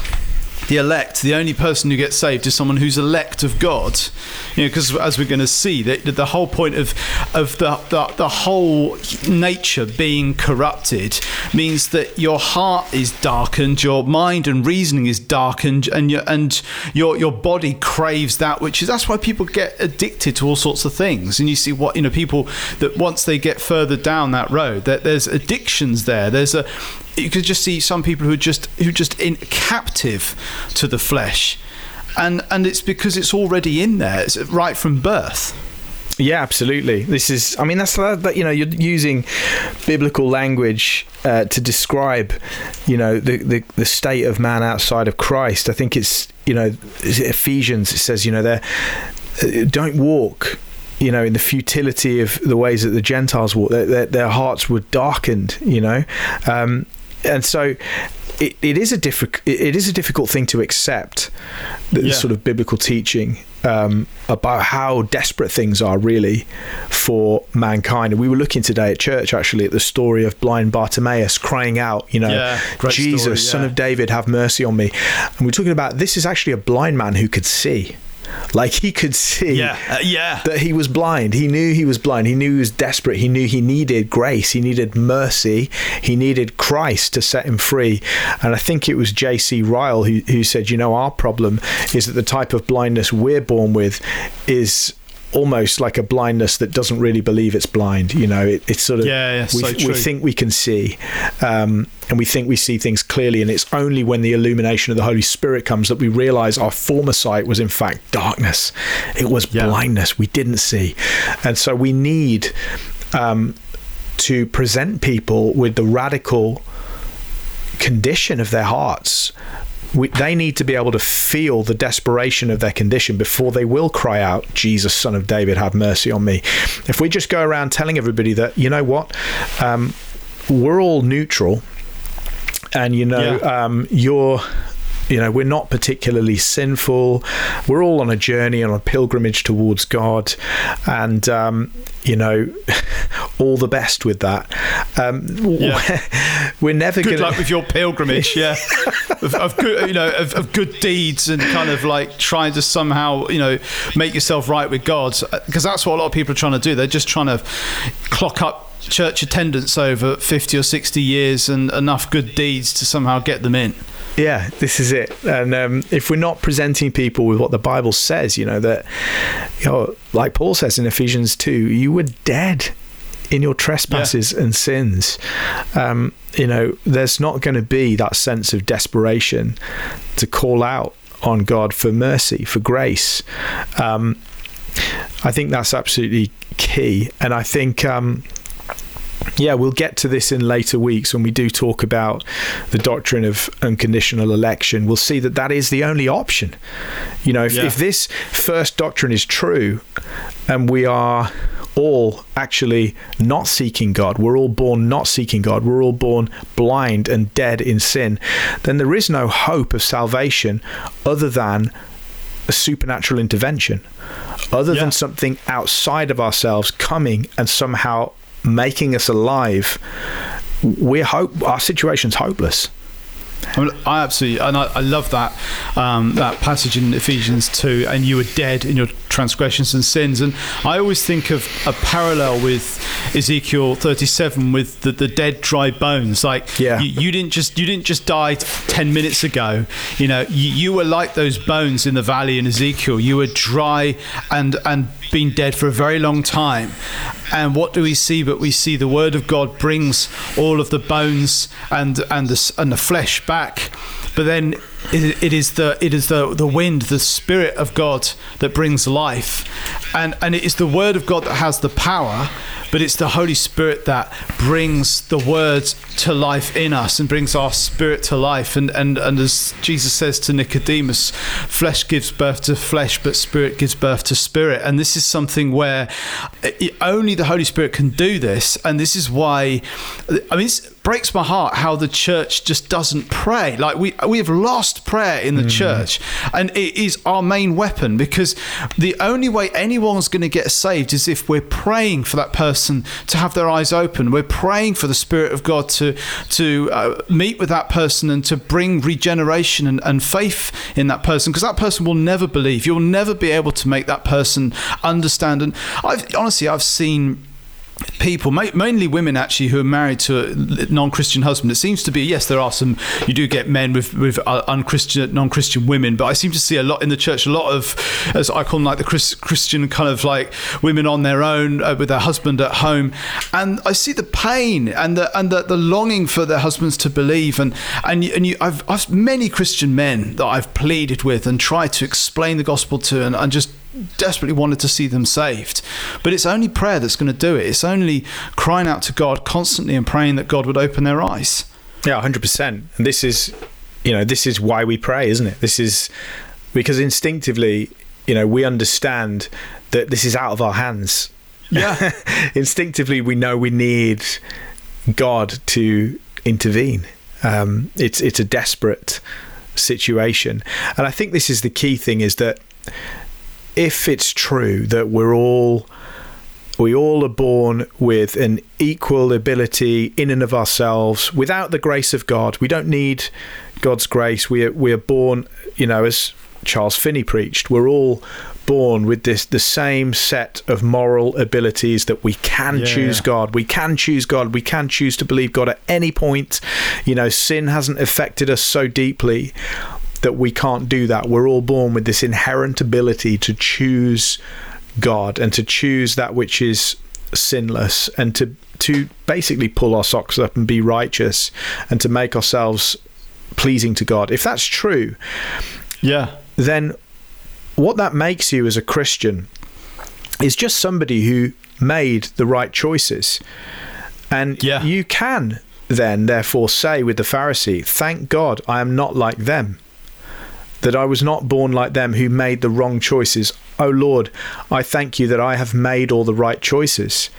the elect, the only person who gets saved is someone who's elect of God. You know, because as we're going to see, the, the whole point of of the, the, the whole nature being corrupted means that your heart is darkened, your mind and reasoning is darkened, and your and your your body craves that which is. That's why people get addicted to all sorts of things. And you see what you know, people that once they get further down that road, that there's addictions there. There's a you could just see some people who are just who are just in captive to the flesh, and and it's because it's already in there. It's right from birth. Yeah, absolutely. This is, I mean, that's that, you know, you're using biblical language uh, to describe, you know, the, the, the state of man outside of Christ. I think it's, you know, Ephesians, it says, you know, they uh, don't walk you know, in the futility of the ways that the Gentiles walk, their, their, their hearts were darkened, you know. Um, and so it, it is a difficult it is a difficult thing to accept the yeah. sort of biblical teaching um, about how desperate things are really for mankind. And we were looking today at church actually at the story of blind Bartimaeus crying out, you know, yeah, Jesus, story, yeah. Son of David, have mercy on me. And we're talking about this is actually a blind man who could see. Like he could see yeah, uh, yeah. that he was blind. He knew he was blind. He knew he was desperate. He knew he needed grace. He needed mercy. He needed Christ to set him free. And I think it was J.C. Ryle who, who said, you know, our problem is that the type of blindness we're born with is almost like a blindness that doesn't really believe it's blind. You know, it, it's sort of yeah, yeah we, so we think we can see, um, and we think we see things clearly, and it's only when the illumination of the Holy Spirit comes that we realize our former sight was in fact darkness. It was yeah. blindness. We didn't see, and so we need um, to present people with the radical condition of their hearts we, they need to be able to feel the desperation of their condition before they will cry out, Jesus, Son of David, have mercy on me. If we just go around telling everybody that, you know what, um, we're all neutral, and you know, yeah. um, you're you know, we're not particularly sinful. We're all on a journey, on a pilgrimage towards God, and um, you know, all the best with that. Um, yeah. We're never good gonna... luck with your pilgrimage, yeah, of, of, good, you know, of, of, good deeds and kind of like trying to somehow, you know, make yourself right with God, because that's what a lot of people are trying to do. They're just trying to clock up church attendance over 50 or 60 years and enough good deeds to somehow get them in. Yeah, this is it. And um, if we're not presenting people with what the Bible says, you know, that, you know, like Paul says in Ephesians 2, you were dead in your trespasses yeah. and sins. Um, you know, there's not going to be that sense of desperation to call out on God for mercy, for grace. Um, I think that's absolutely key. And I think. Um, yeah, we'll get to this in later weeks when we do talk about the doctrine of unconditional election. We'll see that that is the only option. You know, if, yeah. if this first doctrine is true and we are all actually not seeking God, we're all born not seeking God, we're all born blind and dead in sin, then there is no hope of salvation other than a supernatural intervention, other yeah. than something outside of ourselves coming and somehow making us alive, we're hope our situation's hopeless. I, mean, I absolutely, and I, I love that um, that passage in Ephesians two. And you were dead in your transgressions and sins. And I always think of a parallel with Ezekiel thirty-seven with the, the dead, dry bones. Like, Yeah. you, you didn't just you didn't just die ten minutes ago. You know, you, you were like those bones in the valley in Ezekiel. You were dry and and been dead for a very long time. And what do we see? But we see the word of God brings all of the bones and and the and the flesh back. But then it, it is the it is the the wind, the spirit of God that brings life, and and it is the word of God that has the power. But it's the Holy Spirit that brings the word to life in us and brings our spirit to life. And, and, and as Jesus says to Nicodemus, flesh gives birth to flesh, but spirit gives birth to spirit. And this is something where it, only the Holy Spirit can do this. And this is why, I mean, it breaks my heart how the church just doesn't pray. Like we, we have lost prayer in the church, and it is our main weapon because the only way anyone's going to get saved is if we're praying for that person to have their eyes open. We're praying for the Spirit of God to to uh, meet with that person and to bring regeneration and, and faith in that person because that person will never believe. You'll never be able to make that person understand. And I've honestly, I've seen people, mainly women actually, who are married to a non-Christian husband. It seems to be yes, there are some. You do get men with with uh, unchristian, non-Christian women, but I seem to see a lot in the church. A lot of, as I call them, like the Chris, Christian kind of like women on their own uh, with their husband at home, and I see the pain and the and the, the longing for their husbands to believe. And and you, and you, I've I've many Christian men that I've pleaded with and tried to explain the gospel to, and, and just desperately wanted to see them saved. But it's only prayer that's going to do it. It's only crying out to God constantly and praying that God would open their eyes. Yeah, hundred percent. And this is, you know, this is why we pray, isn't it? This is because instinctively, you know, we understand that this is out of our hands. Yeah. instinctively, we know we need God to intervene. Um, it's it's a desperate situation, and I think this is the key thing: is that if it's true that we're all we all are born with an equal ability in and of ourselves without the grace of God. We don't need God's grace. We are, we are born, you know, as Charles Finney preached, we're all born with this the same set of moral abilities that we can Yeah. choose God. We can choose God. We can choose to believe God at any point. You know, sin hasn't affected us so deeply that we can't do that. We're all born with this inherent ability to choose God and to choose that which is sinless and to to basically pull our socks up and be righteous and to make ourselves pleasing to God. If that's true, Yeah. then what that makes you as a Christian is just somebody who made the right choices. And Yeah. you can then, therefore, say with the Pharisee, Thank God I am not like them, that I was not born like them who made the wrong choices. Oh Lord, I thank you that I have made all the right choices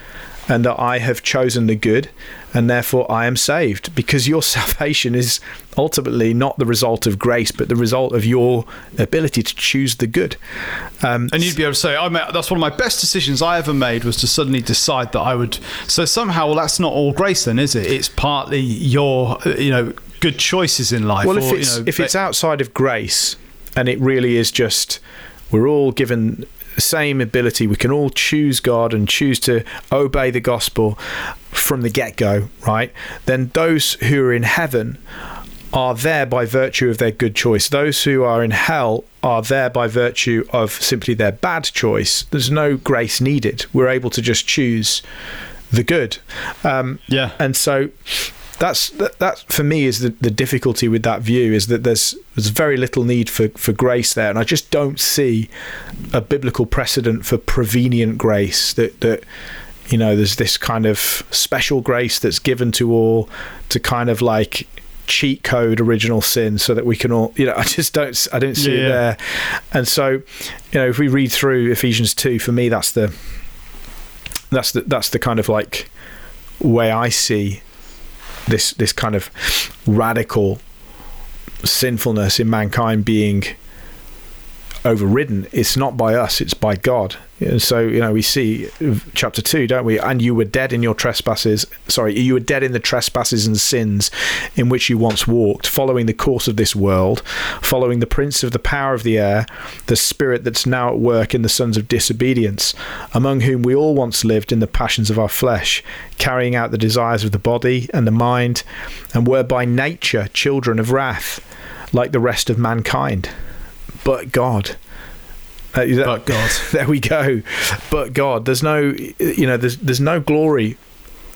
and that I have chosen the good, and therefore I am saved. Because your salvation is ultimately not the result of grace, but the result of your ability to choose the good. Um, And you'd be able to say, I that's one of my best decisions I ever made was to suddenly decide that I would. So somehow, well, that's not all grace, then, is it? It's partly your, uh, you know, good choices in life. well, if or, you it's know, if it's outside of grace, and it really is just we're all given the same ability. We can all choose God and choose to obey the gospel from the get go, right? Then those who are in heaven are there by virtue of their good choice. Those who are in hell are there by virtue of simply their bad choice. There's no grace needed. We're able to just choose the good. Um, yeah, and so that's that, that for me is the, the difficulty with that view is that there's there's very little need for, for grace there and I just don't see a biblical precedent for prevenient grace that that you know there's this kind of special grace that's given to all to kind of like cheat code original sin so that we can all you know I just don't I don't see Yeah. it there and so you know if we read through Ephesians 2 for me that's the that's the that's the kind of like way I see this this kind of radical sinfulness in mankind being overridden, it's not by us, it's by God. And so, you know, we see chapter 2, don't we? And you were dead in your trespasses. Sorry, you were dead in the trespasses and sins in which you once walked, following the course of this world, following the prince of the power of the air, the spirit that's now at work in the sons of disobedience, among whom we all once lived in the passions of our flesh, carrying out the desires of the body and the mind, and were by nature children of wrath, like the rest of mankind. But God, uh, that, but God. There we go. But God, there's no, you know, there's there's no glory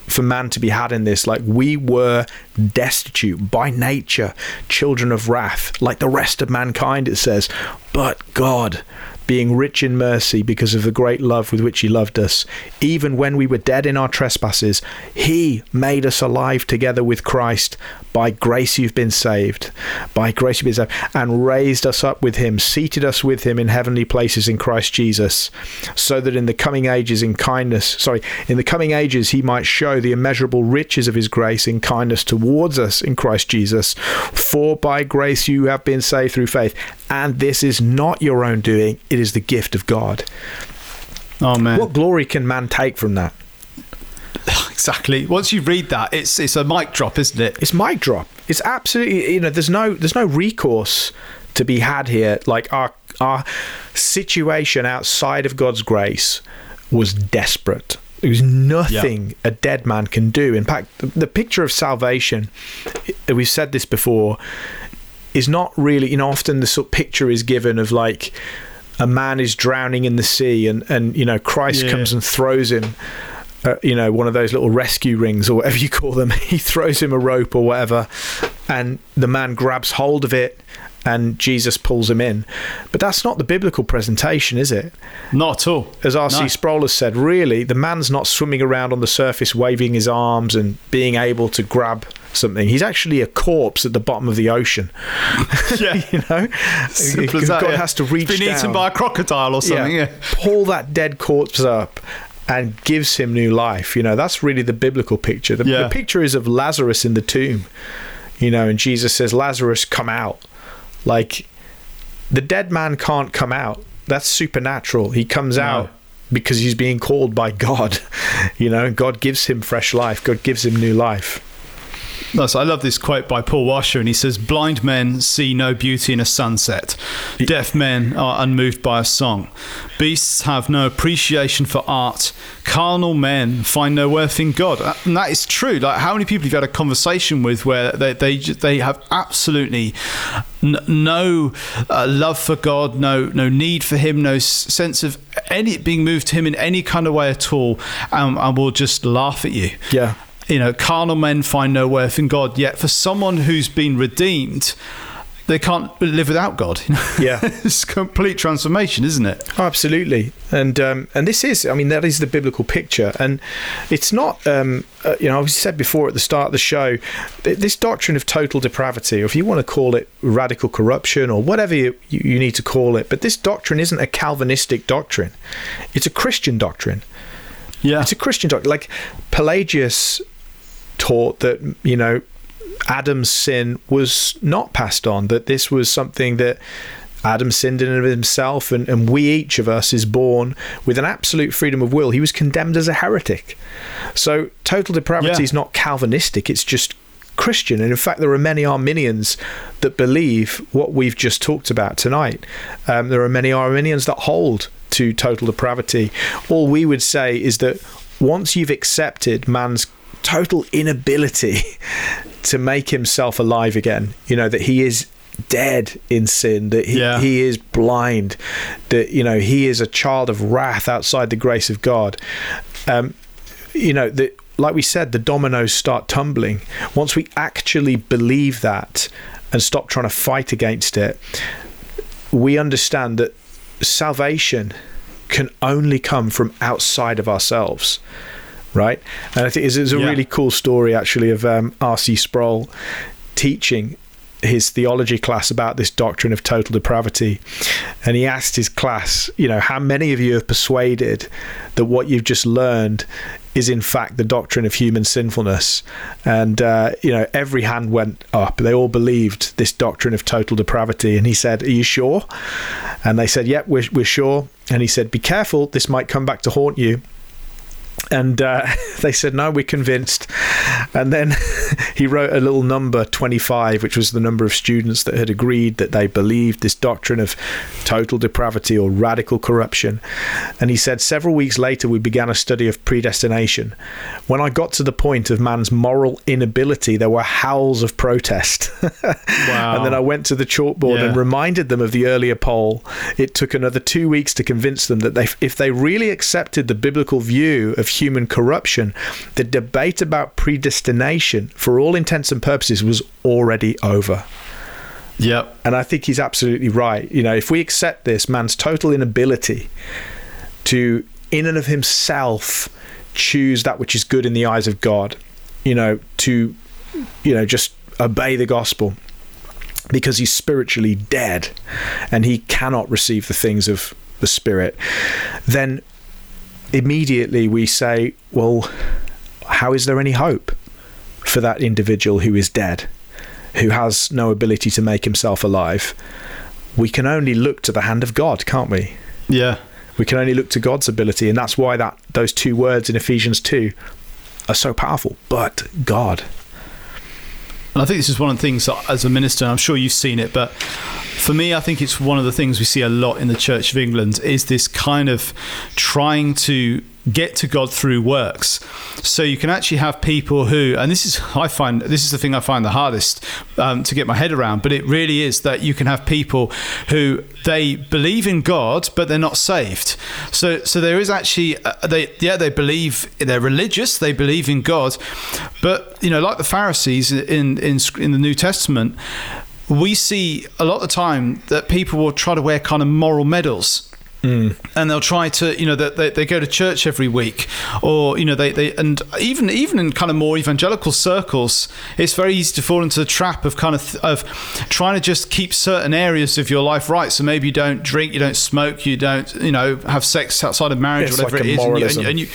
for man to be had in this. Like we were destitute by nature, children of wrath, like the rest of mankind. It says, but God, being rich in mercy because of the great love with which he loved us. Even when we were dead in our trespasses, he made us alive together with Christ. By grace you've been saved. By grace you've been saved. And raised us up with him, seated us with him in heavenly places in Christ Jesus, so that in the coming ages, in kindness, sorry, in the coming ages, he might show the immeasurable riches of his grace in kindness towards us in Christ Jesus. For by grace you have been saved through faith. And this is not your own doing, it is the gift of God. Oh man. What glory can man take from that? Exactly. Once you read that, it's it's a mic drop, isn't it? It's mic drop. It's absolutely you know, there's no there's no recourse to be had here. Like our our situation outside of God's grace was desperate. There was nothing yeah. a dead man can do. In fact, the, the picture of salvation, uh, we've said this before, is not really, you know, often the sort of picture is given of like a man is drowning in the sea and, and you know, Christ yeah. comes and throws him. Uh, you know, one of those little rescue rings or whatever you call them. he throws him a rope or whatever, and the man grabs hold of it and Jesus pulls him in. But that's not the biblical presentation, is it? Not at all. As R.C. No. Sproul has said, really, the man's not swimming around on the surface waving his arms and being able to grab something. He's actually a corpse at the bottom of the ocean. Yeah. you know? Simple God that, yeah. has to reach Been down, eaten by a crocodile or something, yeah. yeah. Pull that dead corpse up and gives him new life. You know, that's really the biblical picture. The, yeah. the picture is of Lazarus in the tomb. You know, and Jesus says, Lazarus, come out. Like the dead man can't come out. That's supernatural. He comes no. out because he's being called by God. You know, God gives him fresh life. God gives him new life. Yes, I love this quote by Paul Washer, and he says, Blind men see no beauty in a sunset. Deaf men are unmoved by a song. Beasts have no appreciation for art. Carnal men find no worth in God. Uh, and that is true. Like, how many people have you had a conversation with where they, they, they have absolutely no uh, love for God, no no need for Him, no sense of any being moved to Him in any kind of way at all, um, and will just laugh at you. Yeah, you know, carnal men find no worth in God. Yet for someone who's been redeemed, they can't live without God. Yeah, it's complete transformation, isn't it? Oh, absolutely, and um, and this is, I mean, that is the biblical picture, and it's not, um, uh, you know, I said before at the start of the show, this doctrine of total depravity, or if you want to call it radical corruption or whatever you, you need to call it, but this doctrine isn't a Calvinistic doctrine; it's a Christian doctrine. Yeah, it's a Christian doctrine. Like Pelagius taught that you know Adam's sin was not passed on, that this was something that Adam sinned in of himself, and, and we each of us is born with an absolute freedom of will. He was condemned as a heretic. So total depravity yeah. is not Calvinistic, it's just Christian. And in fact, there are many Arminians that believe what we've just talked about tonight. Um, there are many Arminians that hold to total depravity. All we would say is that once you've accepted man's total inability to make himself alive again. You know, that he is dead in sin, that he, yeah. he is blind, that, you know, he is a child of wrath outside the grace of God. Um, you know, that like we said, the dominoes start tumbling. Once we actually believe that and stop trying to fight against it, we understand that salvation can only come from outside of ourselves right? And I think it's, a yeah. really cool story actually of um, R.C. Sproul teaching his theology class about this doctrine of total depravity. And he asked his class, you know, how many of you have persuaded that what you've just learned is in fact the doctrine of human sinfulness? And, uh, you know, every hand went up. They all believed this doctrine of total depravity. And he said, Are you sure? And they said, Yep, we're, we're sure. And he said, Be careful, this might come back to haunt you and uh, they said no we're convinced. And then he wrote a little number 25 which was the number of students that had agreed that they believed this doctrine of total depravity or radical corruption. And he said several weeks later we began a study of predestination. When i got to the point of man's moral inability there were howls of protest. Wow. and then i went to the chalkboard yeah. and reminded them of the earlier poll. It took another two weeks to convince them that they, if they really accepted the biblical view of human corruption, the debate about predestination, for all intents and purposes, was already over. Yep. And I think he's absolutely right. You know, if we accept this, man's total inability to, in and of himself, choose that which is good in the eyes of God, you know, to, you know, just obey the gospel because he's spiritually dead and he cannot receive the things of the spirit, then immediately we say, well, how is there any hope for that individual who is dead, who has no ability to make himself alive? We can only look to the hand of God, can't we? Yeah. We can only look to God's ability, and that's why that those two words in Ephesians two are so powerful. But God. And I think this is one of the things that, as a minister, I'm sure you've seen it, but for me, I think it's one of the things we see a lot in the Church of England is this kind of trying to get to God through works. So you can actually have people who, and this is I find this is the thing I find the hardest um, to get my head around. But it really is that you can have people who they believe in God, but they're not saved. So so there is actually uh, they yeah they believe they're religious, they believe in God, but you know like the Pharisees in in in the New Testament we see a lot of time that people will try to wear kind of moral medals. Mm. And they'll try to, you know, they, they go to church every week, or you know, they, they and even even in kind of more evangelical circles, it's very easy to fall into the trap of kind of of trying to just keep certain areas of your life right. So maybe you don't drink, you don't smoke, you don't, you know, have sex outside of marriage, it's whatever like it is, and you, and, and you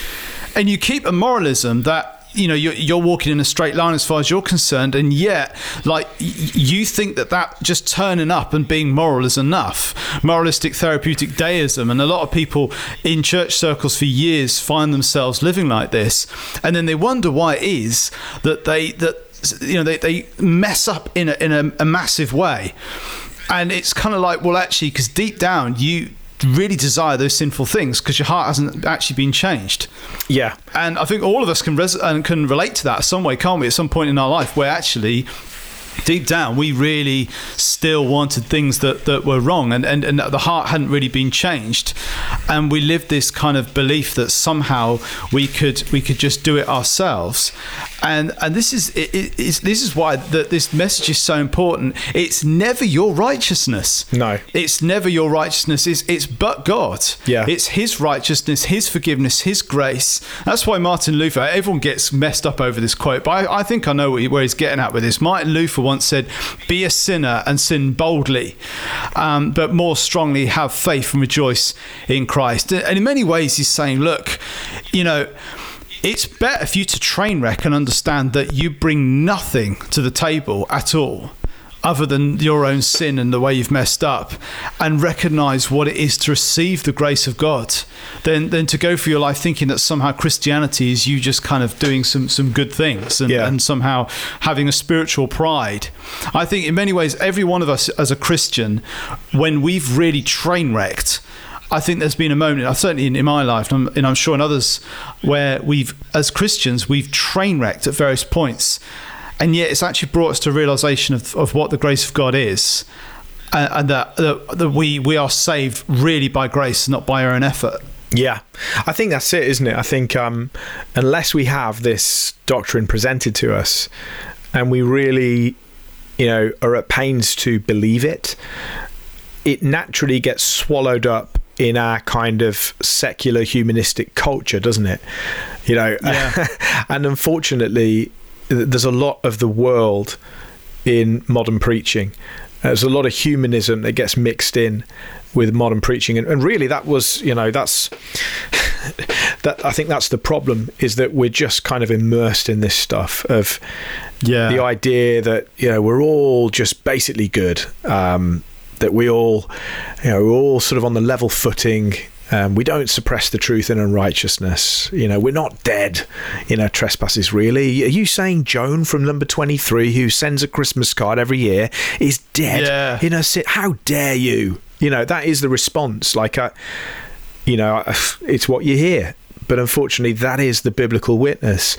and you keep a moralism that you know you're, you're walking in a straight line as far as you're concerned and yet like you think that that just turning up and being moral is enough. Moralistic therapeutic deism and a lot of people in church circles for years find themselves living like this and then they wonder why it is that they that you know they, they mess up in a, in a, a massive way. And it's kind of like well actually because deep down you really desire those sinful things because your heart hasn't actually been changed. Yeah, and I think all of us can res- and can relate to that some way, can't we? At some point in our life, where actually deep down we really still wanted things that, that were wrong and, and, and the heart hadn't really been changed and we lived this kind of belief that somehow we could we could just do it ourselves and and this is it, it, this is why that this message is so important. It's never your righteousness. No, it's never your righteousness. It's it's but God. Yeah, it's His righteousness, His forgiveness, His grace. That's why Martin Luther. Everyone gets messed up over this quote, but I, I think I know where he's getting at with this. Martin Luther once said, "Be a sinner and sin boldly, um, but more strongly have faith and rejoice in Christ." And in many ways, he's saying, "Look, you know." it's better for you to train wreck and understand that you bring nothing to the table at all other than your own sin and the way you've messed up and recognize what it is to receive the grace of God than, than to go through your life thinking that somehow Christianity is you just kind of doing some, some good things and, yeah. and somehow having a spiritual pride. I think in many ways, every one of us as a Christian, when we've really train wrecked, I think there's been a moment, uh, certainly in, in my life, and I'm, and I'm, sure in others, where we've, as Christians, we've train wrecked at various points. And yet it's actually brought us to a realization of, of what the grace of God is. And, and that, that, that we, we are saved really by grace, not by our own effort. Yeah, I think that's it, isn't it? I think um, unless we have this doctrine presented to us and we really, you know, are at pains to believe it, it naturally gets swallowed up in our kind of secular humanistic culture, doesn't it? You know, yeah. and unfortunately, there's a lot of the world in modern preaching. There's a lot of humanism that gets mixed in with modern preaching, and, and really that was, you know, that's that. I think that's the problem is that we're just kind of immersed in this stuff of yeah. the idea that you know we're all just basically good. Um, that we all, you know, we're all sort of on the level footing. Um, we don't suppress the truth in unrighteousness. You know, we're not dead in our trespasses, really. Are you saying Joan from number 23, who sends a Christmas card every year, is dead Yeah. in her sin? How dare you? You know, that is the response. Like, I, you know, it's what you hear. But unfortunately, that is the biblical witness.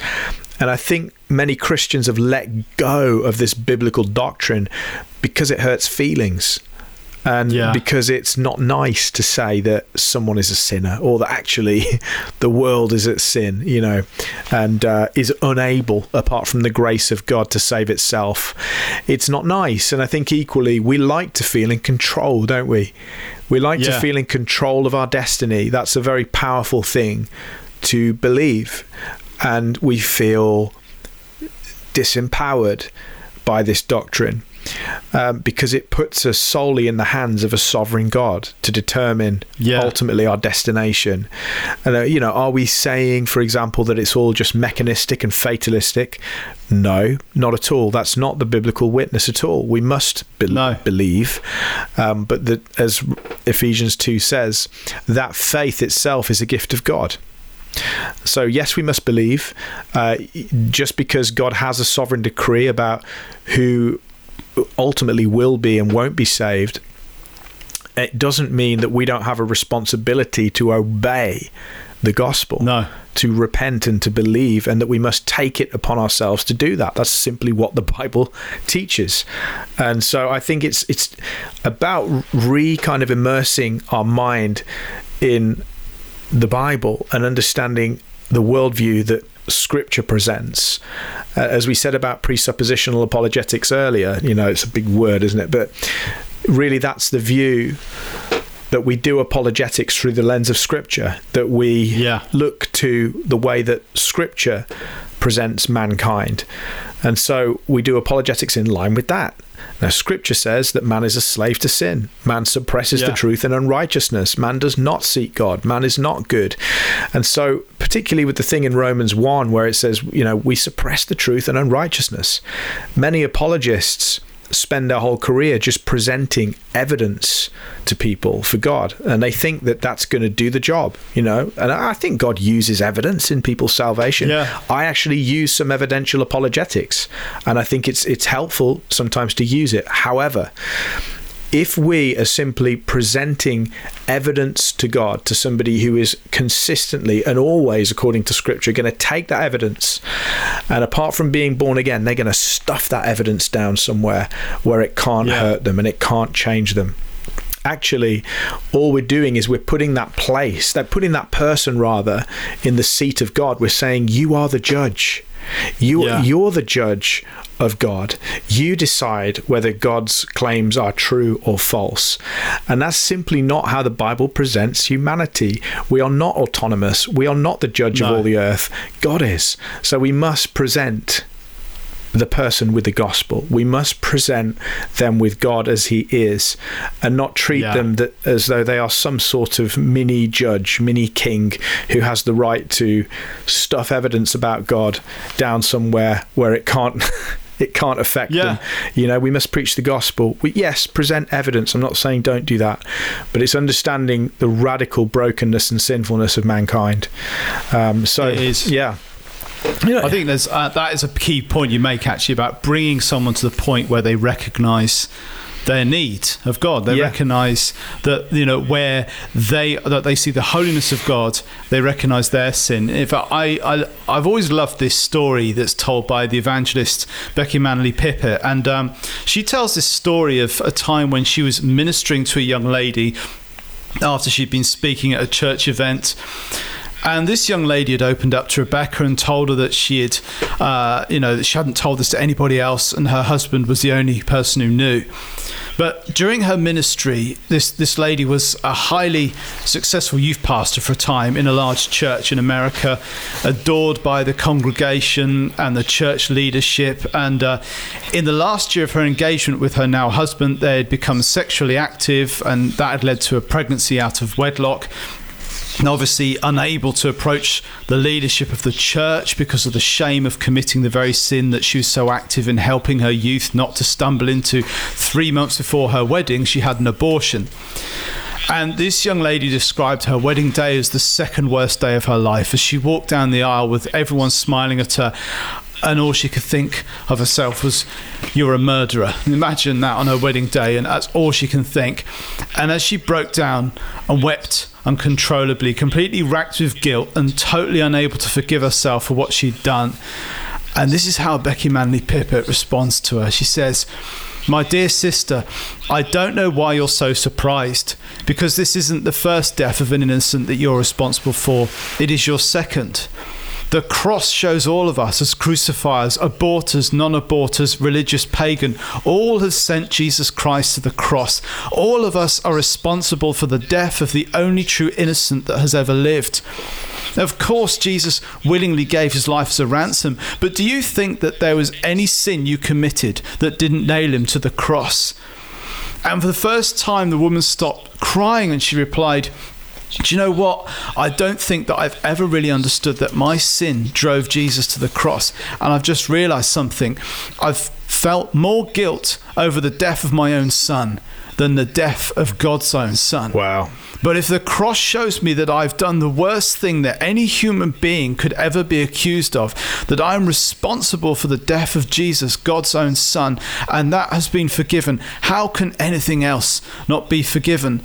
And I think many Christians have let go of this biblical doctrine because it hurts feelings and Yeah. because it's not nice to say that someone is a sinner or that actually the world is at sin, you know, and uh, is unable, apart from the grace of God, to save itself. It's not nice. And I think equally, we like to feel in control, don't we? We like to feel in control of our destiny. That's a very powerful thing to believe. And we feel disempowered by this doctrine um, because it puts us solely in the hands of a sovereign God to determine Yeah. ultimately our destination. And uh, you know, are we saying, for example, that it's all just mechanistic and fatalistic? No, not at all. That's not the biblical witness at all. We must be- No. believe, um, but that, as Ephesians two says, that faith itself is a gift of God. So, yes, we must believe. Uh, just because God has a sovereign decree about who ultimately will be and won't be saved, it doesn't mean that we don't have a responsibility to obey the gospel, No. to repent and to believe, and that we must take it upon ourselves to do that. That's simply what the Bible teaches. And so I think it's it's about re kind of immersing our mind in the Bible and understanding the worldview that Scripture presents. Uh, as we said about presuppositional apologetics earlier, you know, it's a big word, isn't it? But really, that's the view that we do apologetics through the lens of Scripture, that we Yeah. look to the way that Scripture presents mankind. And so we do apologetics in line with that. Now, Scripture says that man is a slave to sin. Man suppresses the truth in unrighteousness. Man does not seek God. Man is not good. And so, particularly with the thing in Romans 1 where it says, you know, we suppress the truth in unrighteousness, many apologists spend their whole career just presenting evidence to people for God, and they think that that's going to do the job, you know. And I think God uses evidence in people's salvation. Yeah. I actually use some evidential apologetics, and I think it's it's helpful sometimes to use it. However, if we are simply presenting evidence to God to somebody who is consistently and always, according to Scripture, going to take that evidence, and apart from being born again, they're going to stuff that evidence down somewhere where it can't Yeah. hurt them and it can't change them. Actually, all we're doing is we're putting that place, that putting that person rather, in the seat of God. We're saying, "You are the judge. You Yeah. you're the judge of God. You decide whether God's claims are true or false. And that's simply not how the Bible presents humanity. We are not autonomous. We are not the judge of all the earth. God is. So we must present the person with the gospel. We must present them with God as He is, and not treat Yeah. them that, as though they are some sort of mini judge, mini king who has the right to stuff evidence about God down somewhere where it can't. It can't affect Yeah. them. You know, we must preach the gospel. We, yes, present evidence. I'm not saying don't do that, but it's understanding the radical brokenness and sinfulness of mankind. Um, so, It is. yeah. You know, I think there's uh, that is a key point you make actually about bringing someone to the point where they recognise their need of God. They Yeah. recognise that you know where they that they see the holiness of God. They recognise their sin. In fact, I, I I've always loved this story that's told by the evangelist Becky Manley Pippert, and um, she tells this story of a time when she was ministering to a young lady after she'd been speaking at a church event And this young lady had opened up to Rebecca and told her that she had, uh, you know, that she hadn't told this to anybody else, and her husband was the only person who knew. But during her ministry, this, this lady was a highly successful youth pastor for a time in a large church in America, adored by the congregation and the church leadership. And uh, in the last year of her engagement with her now husband, they had become sexually active, and that had led to a pregnancy out of wedlock and obviously unable to approach the leadership of the church because of the shame of committing the very sin that she was so active in helping her youth not to stumble into. Three months before her wedding, she had an abortion. And this young lady described her wedding day as the second worst day of her life as she walked down the aisle with everyone smiling at her and all she could think of herself was, You're a murderer. Imagine that on her wedding day, and that's all she can think. And as she broke down and wept uncontrollably, completely racked with guilt and totally unable to forgive herself for what she'd done, and this is how Becky Manley Pippert responds to her. She says, my dear sister, I don't know why you're so surprised, because this isn't the first death of an innocent that you're responsible for, it is your second. The cross shows all of us as crucifiers, aborters, non aborters, religious, pagan. All have sent Jesus Christ to the cross. All of us are responsible for the death of the only true innocent that has ever lived. Of course, Jesus willingly gave his life as a ransom, but do you think that there was any sin you committed that didn't nail him to the cross? And for the first time, the woman stopped crying and she replied, do you know what? I don't think that I've ever really understood that my sin drove Jesus to the cross. And I've just realized something. I've felt more guilt over the death of my own son than the death of God's own son. Wow. But if the cross shows me that I've done the worst thing that any human being could ever be accused of, that I'm responsible for the death of Jesus, God's own Son, and that has been forgiven, how can anything else not be forgiven?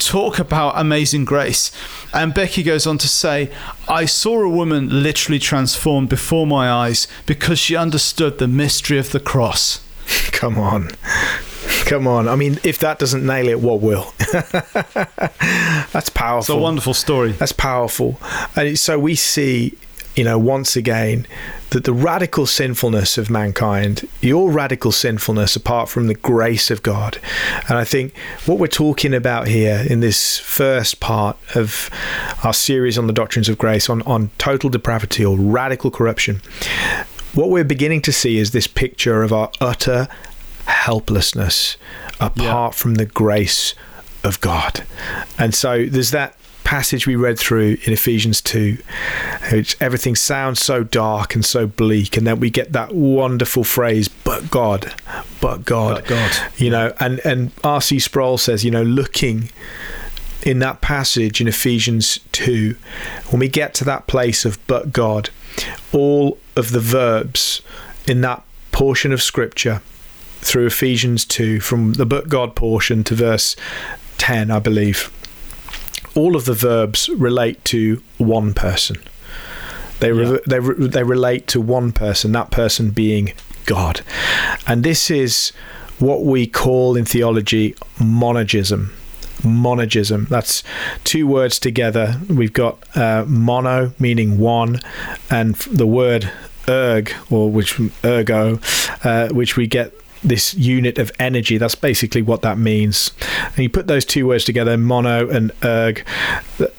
Talk about amazing grace. And Becky goes on to say, I saw a woman literally transformed before my eyes because she understood the mystery of the cross. Come on. Come on. I mean, if that doesn't nail it, what will? That's powerful. It's a wonderful story. That's powerful. And so we see, you know, once again, that the radical sinfulness of mankind, your radical sinfulness apart from the grace of God. And I think what we're talking about here in this first part of our series on the doctrines of grace, on, on total depravity or radical corruption, what we're beginning to see is this picture of our utter helplessness apart yeah. from the grace of God. And so there's that passage we read through in Ephesians 2, which everything sounds so dark and so bleak, and then we get that wonderful phrase, but God, but God. But God. You know, and, and R.C. Sproul says, you know, looking in that passage in Ephesians 2, when we get to that place of but God, all of the verbs in that portion of Scripture through Ephesians 2, from the but God portion to verse 10, I believe, all of the verbs relate to one person. They, re- yeah. they, re- they relate to one person, that person being God. And this is what we call in theology monergism. Monergism. That's two words together. We've got uh, mono, meaning one, and the word erg, or which ergo, uh, which we get this unit of energy. That's basically what that means. And you put those two words together, mono and erg,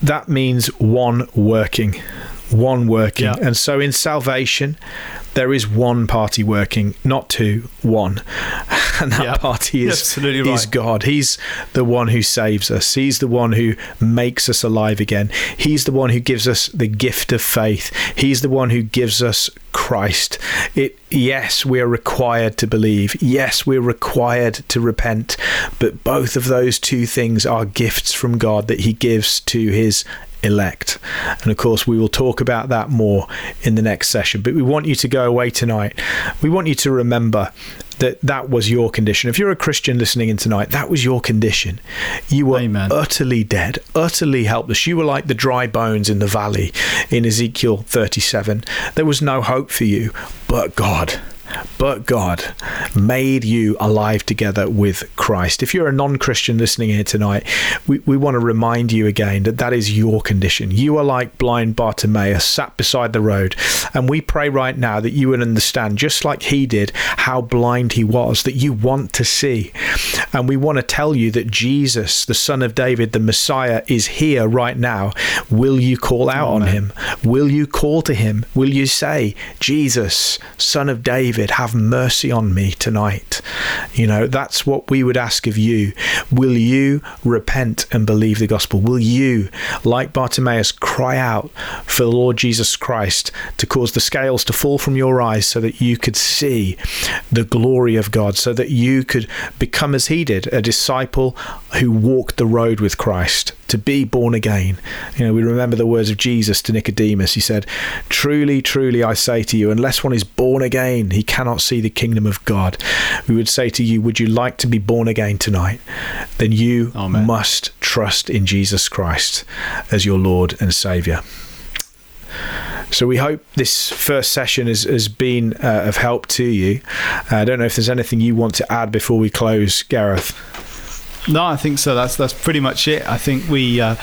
that means one working. One working. Yeah. And so in salvation, there is one party working, not two, one. And that yep. party is, Absolutely right. is God. He's the one who saves us. He's the one who makes us alive again. He's the one who gives us the gift of faith. He's the one who gives us Christ. It yes, we are required to believe. Yes, we're required to repent. But both of those two things are gifts from God that he gives to his elect. And of course, we will talk about that more in the next session. But we want you to go away tonight. We want you to remember that that was your condition. If you're a Christian listening in tonight, that was your condition. You were Amen. utterly dead, utterly helpless. You were like the dry bones in the valley in Ezekiel 37. There was no hope for you but God. But God made you alive together with Christ. If you're a non Christian listening here tonight, we, we want to remind you again that that is your condition. You are like blind Bartimaeus sat beside the road. And we pray right now that you would understand, just like he did, how blind he was, that you want to see. And we want to tell you that Jesus, the Son of David, the Messiah, is here right now. Will you call out Amen. on him? Will you call to him? Will you say, Jesus, Son of David, have mercy on me tonight? You know, that's what we would ask of you. Will you repent and believe the gospel? Will you, like Bartimaeus, cry out for the Lord Jesus Christ to cause the scales to fall from your eyes so that you could see the glory of God, so that you could become as he did, a disciple who walked the road with Christ, to be born again. You know, we remember the words of Jesus to Nicodemus. He said, Truly, truly, I say to you, unless one is born again, he cannot see the kingdom of God. We would say to you, Would you like to be born again tonight? Then you Amen. must trust in Jesus Christ as your Lord and Saviour. So we hope this first session has, has been uh, of help to you. Uh, I don't know if there's anything you want to add before we close, Gareth. No, I think so. That's that's pretty much it. I think we uh,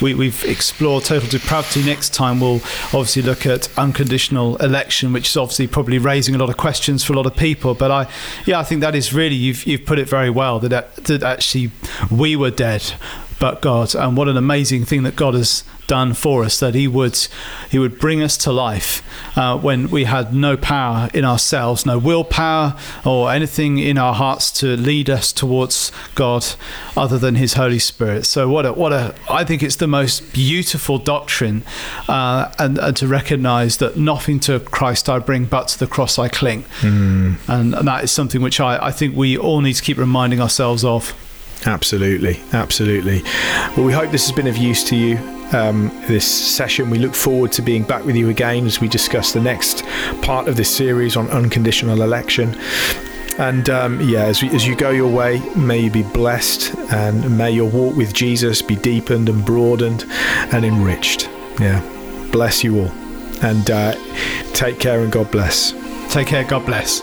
we we've explored total depravity. Next time we'll obviously look at unconditional election, which is obviously probably raising a lot of questions for a lot of people. But I, yeah, I think that is really you've you've put it very well that that actually we were dead but God. And what an amazing thing that God has done for us that He would He would bring us to life uh, when we had no power in ourselves, no willpower or anything in our hearts to lead us towards God other than His Holy Spirit. So what a what a I think it's the most beautiful doctrine, uh, and, and to recognise that nothing to Christ I bring, but to the cross I cling, mm. and, and that is something which I, I think we all need to keep reminding ourselves of. Absolutely, absolutely. Well, we hope this has been of use to you. Um, this session. We look forward to being back with you again as we discuss the next part of this series on unconditional election. And um, yeah, as, as you go your way, may you be blessed and may your walk with Jesus be deepened and broadened and enriched. Yeah, bless you all. And uh, take care and God bless. Take care, God bless.